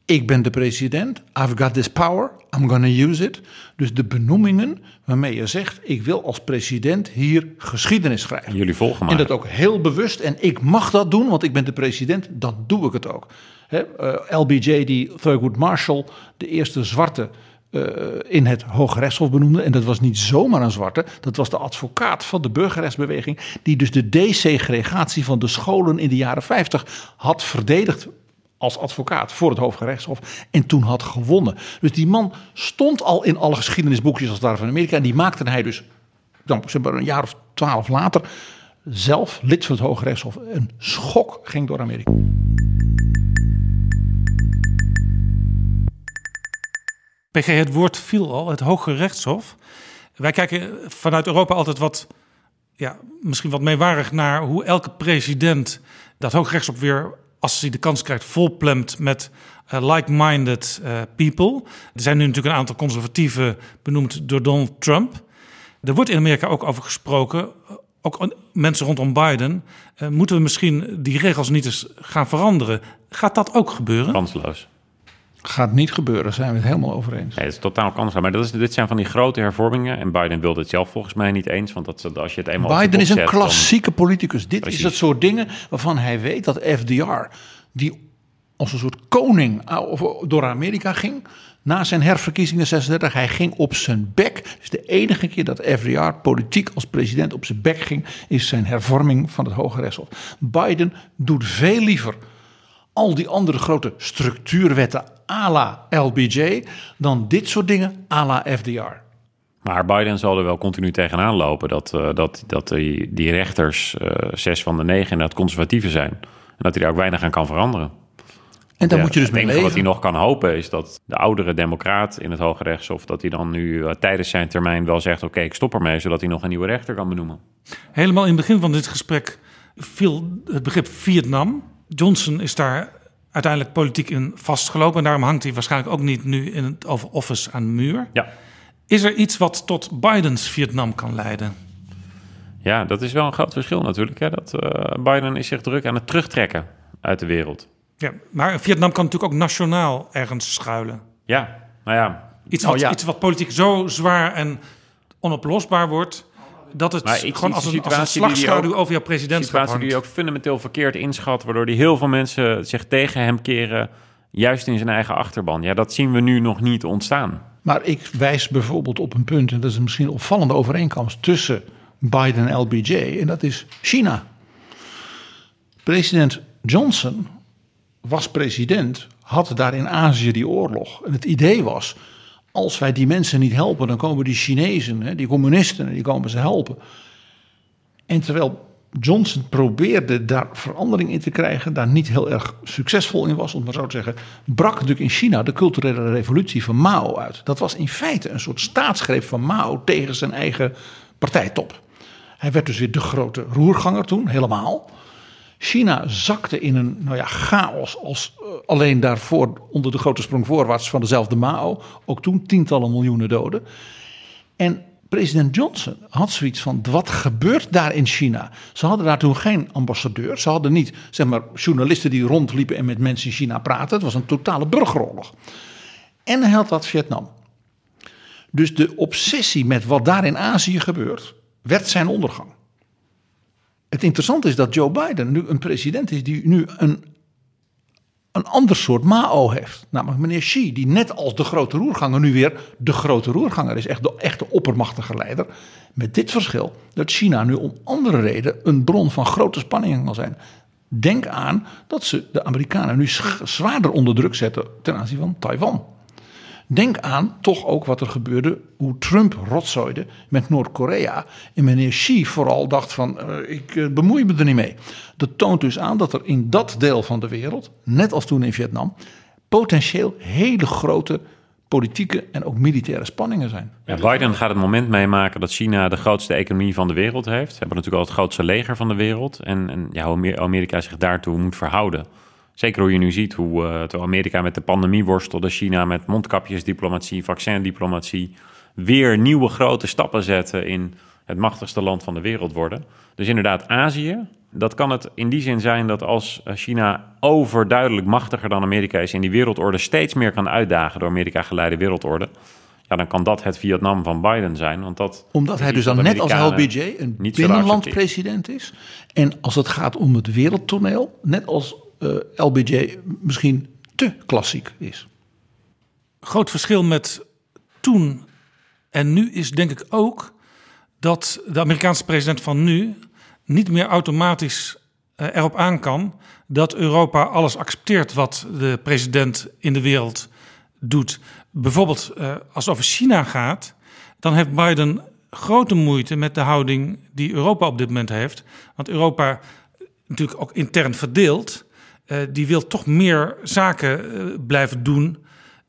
E: ik ben de president, I've got this power, I'm gonna use it. Dus de benoemingen waarmee je zegt, ik wil als president hier geschiedenis schrijven.
I: Jullie volgen
E: maar. En dat ook heel bewust. En ik mag dat doen, want ik ben de president, dan doe ik het ook. Eh, LBJ, die Thurgood Marshall, de eerste zwarte uh, in het Hoge Rechtshof benoemde. En dat was niet zomaar een zwarte, dat was de advocaat van de burgerrechtsbeweging, die dus de desegregatie van de scholen in de jaren 50 had verdedigd als advocaat voor het Hooggerechtshof en toen had gewonnen. Dus die man stond al in alle geschiedenisboekjes als daar van Amerika en die maakte hij dus dan een jaar of twaalf later zelf lid van het Hooggerechtshof. Een schok ging door Amerika.
H: PG, het woord viel al, het Hoge Rechtshof. Wij kijken vanuit Europa altijd wat, ja, misschien wat meewarig naar hoe elke president dat Hoge Rechtshof weer als hij de kans krijgt, volplemt met uh, like-minded uh, people. Er zijn nu natuurlijk een aantal conservatieven benoemd door Donald Trump. Er wordt in Amerika ook over gesproken ook mensen rondom Biden, uh, moeten we misschien die regels niet eens gaan veranderen. Gaat dat ook gebeuren?
I: Kansloos.
E: Gaat niet gebeuren, zijn we het helemaal over eens.
I: Nee, het is totaal kansloos. Maar dat is, dit zijn van die grote hervormingen. En Biden wilde het zelf volgens mij niet eens. Want dat, als je het eenmaal.
E: Biden is een klassieke politicus. Dit is het soort dingen waarvan hij weet dat FDR, die als een soort koning door Amerika ging. Na zijn herverkiezingen 36, hij ging op zijn bek. Dus de enige keer dat FDR politiek als president op zijn bek ging, is zijn hervorming van het Hoge Rechtshof. Biden doet veel liever al die andere grote structuurwetten à la LBJ dan dit soort dingen à la FDR.
I: Maar Biden zal er wel continu tegenaan lopen dat, uh, dat, dat die, die rechters, uh, zes van de negen, inderdaad conservatieven zijn. En dat hij daar ook weinig aan kan veranderen.
E: En dan moet je dus
I: mee
E: leven.
I: Wat hij nog kan hopen is dat de oudere democraat in het Hoge Rechtshof... dat hij dan nu uh, tijdens zijn termijn wel zegt... oké, ik stop ermee, zodat hij nog een nieuwe rechter kan benoemen.
H: Helemaal in het begin van dit gesprek viel het begrip Vietnam. Johnson is daar uiteindelijk politiek in vastgelopen... en daarom hangt hij waarschijnlijk ook niet nu in het Oval Office aan de muur.
I: Ja.
H: Is er iets wat tot Bidens Vietnam kan leiden?
I: Ja, dat is wel een groot verschil natuurlijk. Hè? Dat, uh, Biden is zich druk aan het terugtrekken uit de wereld.
H: Ja, maar Vietnam kan natuurlijk ook nationaal ergens schuilen.
I: Ja, nou ja.
H: Iets wat,
I: oh, ja.
H: Iets wat politiek zo zwaar en onoplosbaar wordt... dat het gewoon als een, als een slagschaduw over jouw presidentschap
I: Een situatie die ook fundamenteel verkeerd inschat... waardoor die heel veel mensen zich tegen hem keren... juist in zijn eigen achterban. Ja, dat zien we nu nog niet ontstaan.
E: Maar ik wijs bijvoorbeeld op een punt... en dat is misschien een opvallende overeenkomst... tussen Biden en LBJ, en dat is China. President Johnson was president, had daar in Azië die oorlog. En het idee was, als wij die mensen niet helpen, dan komen die Chinezen, die communisten, die komen ze helpen. En terwijl Johnson probeerde daar verandering in te krijgen, daar niet heel erg succesvol in was, om maar zo te zeggen, brak natuurlijk in China de culturele revolutie van Mao uit. Dat was in feite een soort staatsgreep van Mao tegen zijn eigen partijtop. Hij werd dus weer de grote roerganger toen, helemaal. China zakte in een nou ja, chaos als uh, alleen daarvoor onder de grote sprong voorwaarts van dezelfde Mao. Ook toen tientallen miljoenen doden. En president Johnson had zoiets van: wat gebeurt daar in China? Ze hadden daar toen geen ambassadeur. Ze hadden niet zeg maar, journalisten die rondliepen en met mensen in China praten. Het was een totale burgeroorlog. En hij had dat Vietnam. Dus de obsessie met wat daar in Azië gebeurt, werd zijn ondergang. Het interessante is dat Joe Biden nu een president is die nu een, een ander soort Mao heeft. Namelijk meneer Xi, die net als de grote roerganger nu weer de grote roerganger is. Echt de echte oppermachtige leider. Met dit verschil dat China nu om andere reden een bron van grote spanningen kan zijn. Denk aan dat ze de Amerikanen nu zwaarder onder druk zetten ten aanzien van Taiwan. Denk aan toch ook wat er gebeurde, hoe Trump rotzooide met Noord-Korea. En meneer Xi vooral dacht van, uh, ik uh, bemoei me er niet mee. Dat toont dus aan dat er in dat deel van de wereld, net als toen in Vietnam, potentieel hele grote politieke en ook militaire spanningen zijn.
I: Ja, Biden gaat het moment meemaken dat China de grootste economie van de wereld heeft. Ze hebben natuurlijk al het grootste leger van de wereld. En, en ja, hoe Amerika zich daartoe moet verhouden. Zeker hoe je nu ziet hoe uh, Amerika met de pandemie worstelde, China met mondkapjesdiplomatie, vaccindiplomatie, weer nieuwe grote stappen zetten in het machtigste land van de wereld worden. Dus inderdaad, Azië, dat kan het in die zin zijn dat als China overduidelijk machtiger dan Amerika is in die wereldorde steeds meer kan uitdagen door Amerika geleide wereldorde. Ja, dan kan dat het Vietnam van Biden zijn. Want dat
E: Omdat hij dus dan net als LBJ een binnenlandpresident is. En als het gaat om het wereldtoneel, net als LBJ misschien te klassiek is.
H: Groot verschil met toen en nu is denk ik ook dat de Amerikaanse president van nu niet meer automatisch uh, erop aan kan dat Europa alles accepteert wat de president in de wereld doet. Bijvoorbeeld uh, als het over China gaat, dan heeft Biden grote moeite met de houding die Europa op dit moment heeft. Want Europa natuurlijk ook intern verdeeld. Uh, die wil toch meer zaken uh, blijven doen.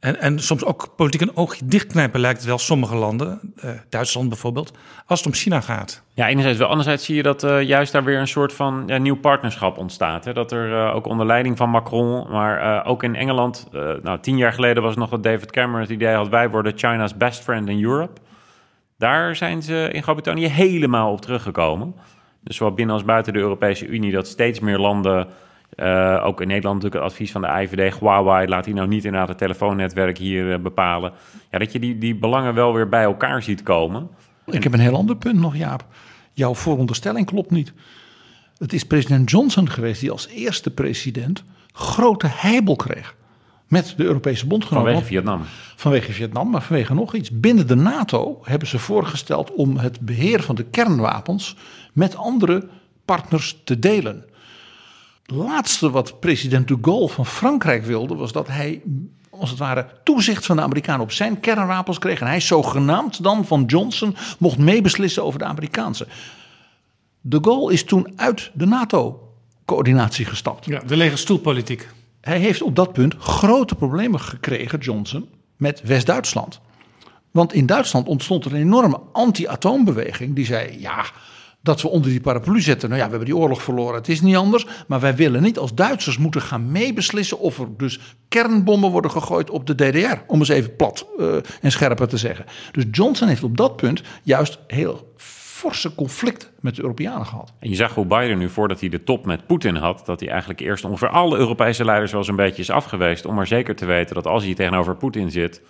H: En, en soms ook politiek een oogje dichtknijpen lijkt wel sommige landen, uh, Duitsland bijvoorbeeld, als het om China gaat.
I: Ja, enerzijds wel. Anderzijds zie je dat juist daar weer een soort van ja, nieuw partnerschap ontstaat. Hè? Dat er ook onder leiding van Macron, maar ook in Engeland, nou tien jaar geleden was nog dat David Cameron het idee had, wij worden China's best friend in Europe. Daar zijn ze in Groot-Brittannië helemaal op teruggekomen. Dus zowel binnen als buiten de Europese Unie, dat steeds meer landen, eh, ook in Nederland natuurlijk het advies van de IVD, Huawei, laat die nou niet inderdaad het telefoonnetwerk hier eh, bepalen. Ja, dat je die, die belangen wel weer bij elkaar ziet komen.
E: Ik heb een heel ander punt nog, Jaap. Jouw vooronderstelling klopt niet. Het is president Johnson geweest die als eerste president grote heibel kreeg met de Europese bondgenoten.
I: Vanwege Vietnam.
E: Vanwege Vietnam, maar vanwege nog iets. Binnen de NATO hebben ze voorgesteld om het beheer van de kernwapens met andere partners te delen. Laatste wat president de Gaulle van Frankrijk wilde, was dat hij als het ware toezicht van de Amerikanen op zijn kernwapens kreeg. En hij zogenaamd dan van Johnson mocht meebeslissen over de Amerikaanse. De Gaulle is toen uit de NATO-coördinatie gestapt.
H: Ja, de lege stoelpolitiek.
E: Hij heeft op dat punt grote problemen gekregen, Johnson, met West-Duitsland. Want in Duitsland ontstond er een enorme anti-atoombeweging die zei: ja, dat we onder die paraplu zetten. Nou ja, we hebben die oorlog verloren, het is niet anders. Maar wij willen niet als Duitsers moeten gaan meebeslissen of er dus kernbommen worden gegooid op de DDR. Om eens even plat uh, en scherper te zeggen. Dus Johnson heeft op dat punt juist heel forse conflict met de Europeanen gehad.
I: En je zag hoe Biden nu, voordat hij de top met Poetin had, dat hij eigenlijk eerst ongeveer alle Europese leiders wel eens een beetje is afgeweest. Om maar zeker te weten dat als hij tegenover Poetin zit,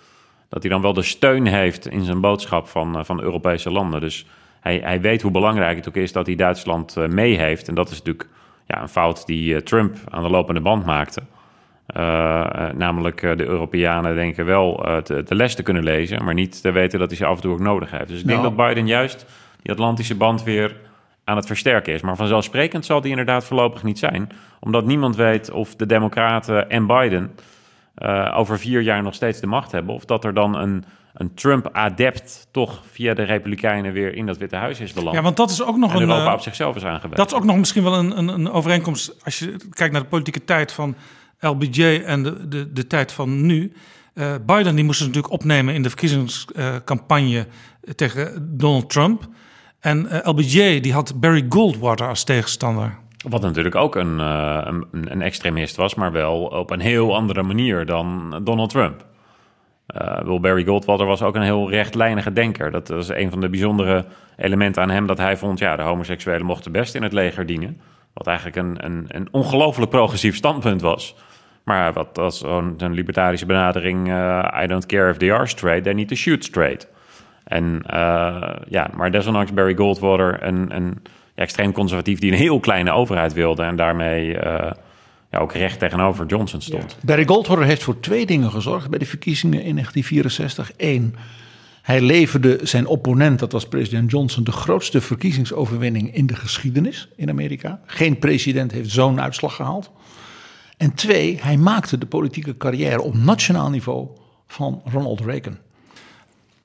I: dat hij dan wel de steun heeft in zijn boodschap van, uh, van Europese landen. Dus hij, hij weet hoe belangrijk het ook is dat hij Duitsland uh, mee heeft. En dat is natuurlijk ja, een fout die uh, Trump aan de lopende band maakte. namelijk de Europeanen denken wel te, de les te kunnen lezen, maar niet te weten dat hij ze af en toe ook nodig heeft. Dus ik denk
E: Nou.
I: dat Biden juist die Atlantische band weer aan het versterken is. Maar vanzelfsprekend zal die inderdaad voorlopig niet zijn. Omdat niemand weet of de Democraten en Biden uh, over vier jaar nog steeds de macht hebben. Of dat er dan een, een Trump-adept toch via de Republikeinen weer in dat Witte Huis is beland.
H: Ja, want dat is ook nog
I: en
H: een.
I: Europa
H: uh,
I: op zichzelf is aangewezen.
H: Dat is ook nog misschien wel een, een, een, overeenkomst. Als je kijkt naar de politieke tijd van LBJ en de, de, de tijd van nu. Uh, Biden die moest ze natuurlijk opnemen in de verkiezingscampagne tegen Donald Trump. En uh, LBJ die had Barry Goldwater als tegenstander.
I: Wat natuurlijk ook een, uh, een, een, extremist was, maar wel op een heel andere manier dan Donald Trump. Uh, Barry Goldwater was ook een heel rechtlijnige denker. Dat was een van de bijzondere elementen aan hem dat hij vond... ja, de homoseksuelen mochten best in het leger dienen. Wat eigenlijk een, een, een ongelooflijk progressief standpunt was. Maar wat was zo'n libertarische benadering... Uh, I don't care if they are straight, they need to shoot straight. En uh, ja, maar desondanks Barry Goldwater, een, een ja, extreem conservatief die een heel kleine overheid wilde en daarmee ja, ook recht tegenover Johnson stond.
E: Ja. Barry Goldwater heeft voor twee dingen gezorgd bij de verkiezingen in 1964. Eén, hij leverde zijn opponent, dat was president Johnson, de grootste verkiezingsoverwinning in de geschiedenis in Amerika. Geen president heeft zo'n uitslag gehaald. En twee, hij maakte de politieke carrière op nationaal niveau van Ronald Reagan.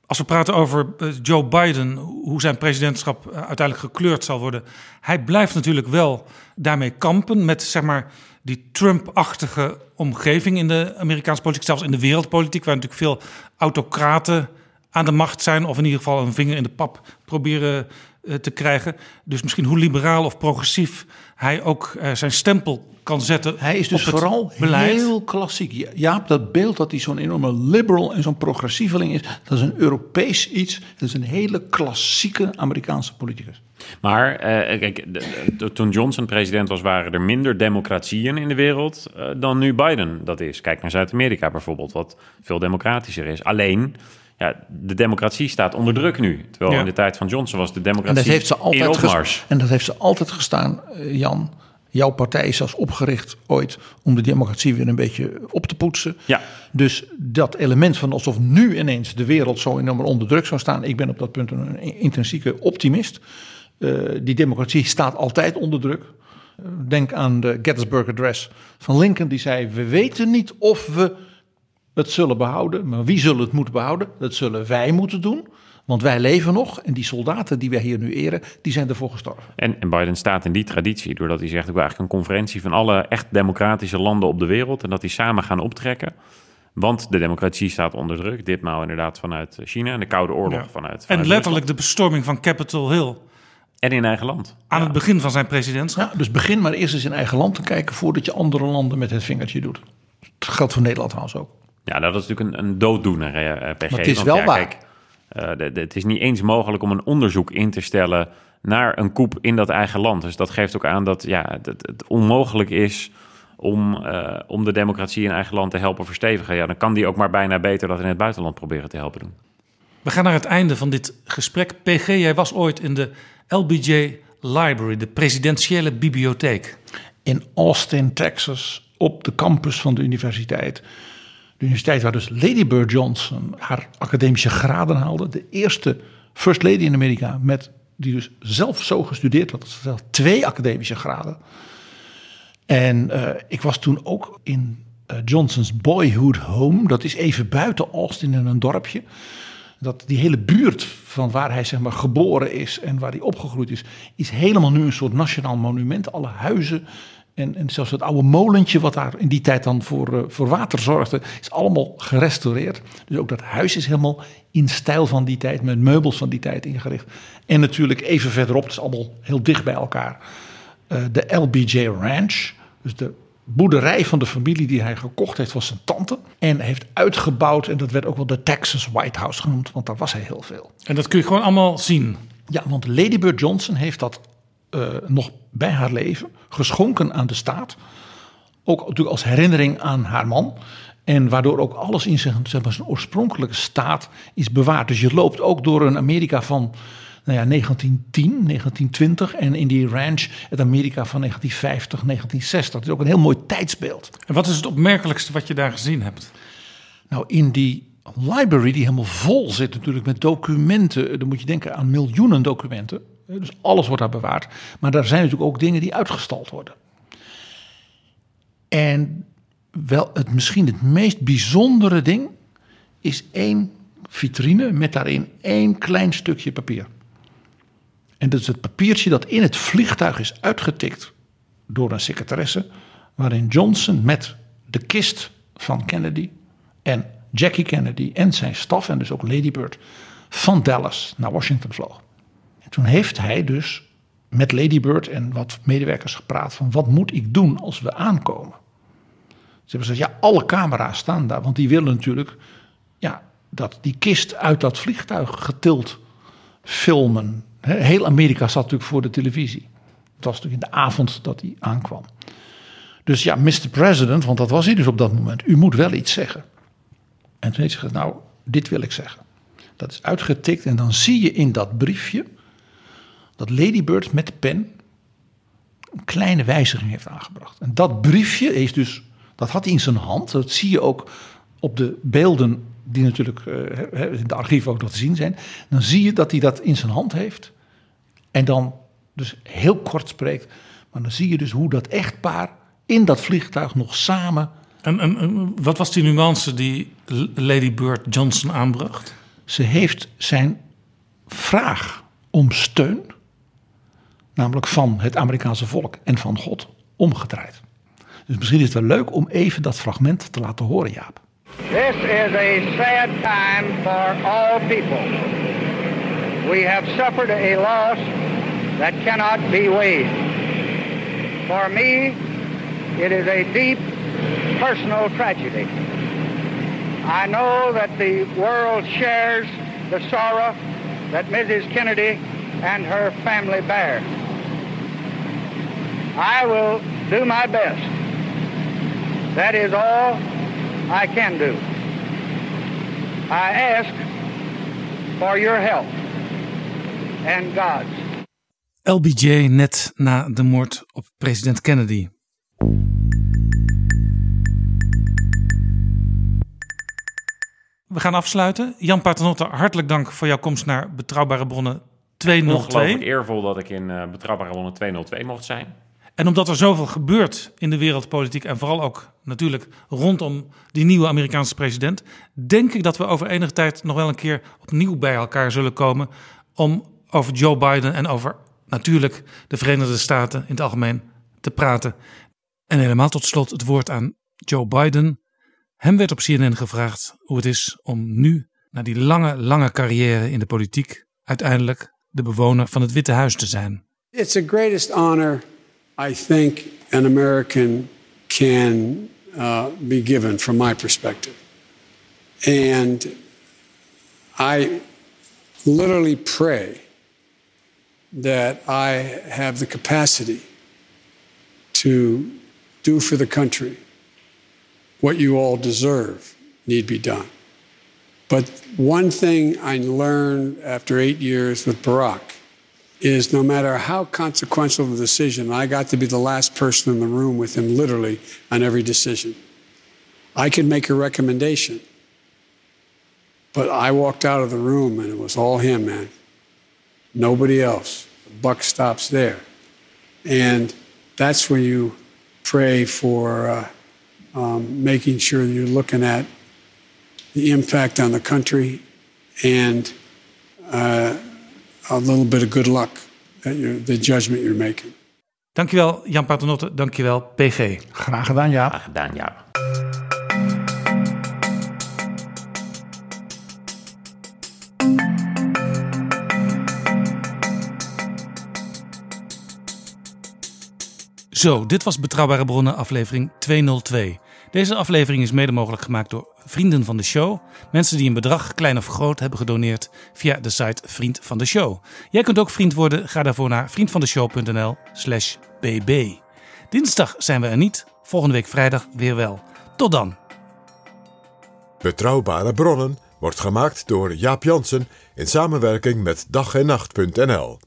H: Als we praten over uh, Joe Biden, hoe zijn presidentschap uh, uiteindelijk gekleurd zal worden. Hij blijft natuurlijk wel daarmee kampen met zeg maar, die Trump-achtige omgeving in de Amerikaanse politiek, zelfs in de wereldpolitiek, waar natuurlijk veel autocraten aan de macht zijn, of in ieder geval een vinger in de pap proberen uh, te krijgen. Dus misschien hoe liberaal of progressief hij ook zijn stempel kan zetten.
E: Hij is dus vooral
H: beleid.
E: heel klassiek. Jaap, dat beeld dat hij zo'n enorme liberal en zo'n progressieveling is, dat is een Europees iets. Dat is een hele klassieke Amerikaanse politicus.
I: Maar uh, kijk, de, de, toen Johnson president was, waren er minder democratieën in de wereld uh, dan nu Biden dat is. Kijk naar Zuid-Amerika bijvoorbeeld, wat veel democratischer is. Alleen, ja, de democratie staat onder druk nu. Terwijl ja. in de tijd van Johnson was de democratie
E: en dat heeft ze altijd
I: in opmars.
E: En dat heeft ze altijd gestaan, uh, Jan. Jouw partij is zelfs opgericht ooit om de democratie weer een beetje op te poetsen.
I: Ja.
E: Dus dat element van alsof nu ineens de wereld zo enorm onder druk zou staan. Ik ben op dat punt een intrinsieke optimist. Uh, die democratie staat altijd onder druk. Uh, denk aan de Gettysburg Address van Lincoln. Die zei, we weten niet of we het zullen behouden. Maar wie zullen het moeten behouden? Dat zullen wij moeten doen. Want wij leven nog en die soldaten die wij hier nu eren, die zijn ervoor gestorven.
I: En, en Biden staat in die traditie doordat hij zegt: ik wil eigenlijk een conferentie van alle echt democratische landen op de wereld en dat die samen gaan optrekken. Want de democratie staat onder druk, ditmaal inderdaad vanuit China en de Koude Oorlog ja. vanuit, vanuit.
H: En letterlijk de bestorming van Capitol Hill.
I: En in eigen land.
H: Aan ja. het begin van zijn presidentschap.
E: Ja, dus begin maar eerst eens in eigen land te kijken voordat je andere landen met het vingertje doet. Dat geldt voor Nederland trouwens ook.
I: Ja, dat is natuurlijk een, een dooddoener, eh, PG.
E: Maar het is wel
I: ja,
E: waar.
I: Kijk, uh, de, de, het is niet eens mogelijk om een onderzoek in te stellen naar een coup in dat eigen land. Dus dat geeft ook aan dat ja, het, het onmogelijk is om, uh, om de democratie in eigen land te helpen verstevigen. Ja, dan kan die ook maar bijna beter dat in het buitenland proberen te helpen doen.
H: We gaan naar het einde van dit gesprek. PG, jij was ooit in de LBJ Library, de presidentiële bibliotheek.
E: In Austin, Texas, op de campus van de universiteit. De universiteit waar dus Lady Bird Johnson haar academische graden haalde. De eerste First Lady in Amerika met, die dus zelf zo gestudeerd had. Zelf twee academische graden. En uh, ik was toen ook in uh, Johnson's Boyhood Home. Dat is even buiten Austin in een dorpje. Dat die hele buurt van waar hij zeg maar geboren is en waar hij opgegroeid is, is helemaal nu een soort nationaal monument. Alle huizen en, en zelfs het oude molentje wat daar in die tijd dan voor, uh, voor water zorgde, is allemaal gerestaureerd. Dus ook dat huis is helemaal in stijl van die tijd, met meubels van die tijd ingericht. En natuurlijk even verderop, het is allemaal heel dicht bij elkaar, uh, de LBJ Ranch. Dus de boerderij van de familie die hij gekocht heeft was zijn tante. En heeft uitgebouwd. En dat werd ook wel de Texas White House genoemd. Want daar was hij heel veel.
H: En dat kun je gewoon allemaal zien.
E: Ja, want Lady Bird Johnson heeft dat uh, nog bij haar leven geschonken aan de staat. Ook natuurlijk als herinnering aan haar man. En waardoor ook alles in zijn, zeg maar, zijn oorspronkelijke staat is bewaard. Dus je loopt ook door een Amerika van nou ja, 1910, 1920 en in die ranch het Amerika van 1950, 1960. Dat is ook een heel mooi tijdsbeeld.
H: En wat is het opmerkelijkste wat je daar gezien hebt?
E: Nou, in die library die helemaal vol zit natuurlijk met documenten. Dan moet je denken aan miljoenen documenten. Dus alles wordt daar bewaard. Maar daar zijn natuurlijk ook dingen die uitgestald worden. En wel het, misschien het meest bijzondere ding is één vitrine met daarin één klein stukje papier. En dat is het papiertje dat in het vliegtuig is uitgetikt door een secretaresse. Waarin Johnson met de kist van Kennedy en Jackie Kennedy en zijn staf en dus ook Lady Bird van Dallas naar Washington vloog. En toen heeft hij dus met Lady Bird en wat medewerkers gepraat van wat moet ik doen als we aankomen. Ze hebben gezegd, ja, alle camera's staan daar, want die willen natuurlijk ja, dat die kist uit dat vliegtuig getild filmen. Heel Amerika zat natuurlijk voor de televisie. Het was natuurlijk in de avond dat hij aankwam. Dus ja, Mr. President, want dat was hij dus op dat moment, u moet wel iets zeggen. En toen heeft hij gezegd, nou, dit wil ik zeggen. Dat is uitgetikt en dan zie je in dat briefje dat Lady Bird met de pen een kleine wijziging heeft aangebracht. En dat briefje is dus, dat had hij in zijn hand. Dat zie je ook op de beelden die natuurlijk uh, in de archieven ook nog te zien zijn. Dan zie je dat hij dat in zijn hand heeft. En dan dus heel kort spreekt. Maar dan zie je dus hoe dat echtpaar in dat vliegtuig nog samen.
H: En, en, wat was die nuance die Lady Bird Johnson aanbracht?
E: Ze heeft zijn vraag om steun, namelijk van het Amerikaanse volk en van God, omgedraaid. Dus misschien is het wel leuk om even dat fragment te laten horen, Jaap.
L: This is a sad time for all people. We have suffered a loss that cannot be weighed. For me, it is a deep personal tragedy. I know that the world shares the sorrow that Mrs. Kennedy and her family bear. I will do my best. That is all I can do. I ask for your help and God's.
H: LBJ net na de moord op president Kennedy. We gaan afsluiten. Jan Paternotte, hartelijk dank voor jouw komst naar Betrouwbare Bronnen 202.
I: Ongelooflijk eervol dat ik in uh, Betrouwbare Bronnen 202 mocht zijn.
H: En omdat er zoveel gebeurt in de wereldpolitiek en vooral ook natuurlijk rondom die nieuwe Amerikaanse president, denk ik dat we over enige tijd nog wel een keer opnieuw bij elkaar zullen komen om over Joe Biden en over natuurlijk de Verenigde Staten in het algemeen te praten. En helemaal tot slot het woord aan Joe Biden. Hem werd op CNN gevraagd hoe het is om nu, na die lange, lange carrière in de politiek, uiteindelijk de bewoner van het Witte Huis te zijn.
F: It's a greatest honor I think an American can uh, be given from my perspective. And I literally pray that I have the capacity to do for the country what you all deserve need be done. But one thing I learned after eight years with Barack is no matter how consequential the decision, I got to be the last person in the room with him literally on every decision. I could make a recommendation, but I walked out of the room and it was all him, man. Nobody else. The buck stops there. And that's when you pray for uh, um, making sure you're looking at the impact on the country and uh, a little bit of good luck at your, the judgment you're making.
H: Dankjewel Jan Paternotte, dankjewel PG.
E: Graag gedaan, Jaap.
I: Graag gedaan, Jaap.
H: Zo, dit was Betrouwbare Bronnen aflevering 202. Deze aflevering is mede mogelijk gemaakt door vrienden van de show. Mensen die een bedrag, klein of groot, hebben gedoneerd via de site Vriend van de Show. Jij kunt ook vriend worden. Ga daarvoor naar vriendvandeshow.nl slash bb. Dinsdag zijn we er niet. Volgende week vrijdag weer wel. Tot dan.
G: Betrouwbare bronnen wordt gemaakt door Jaap Jansen in samenwerking met dag en nacht.nl.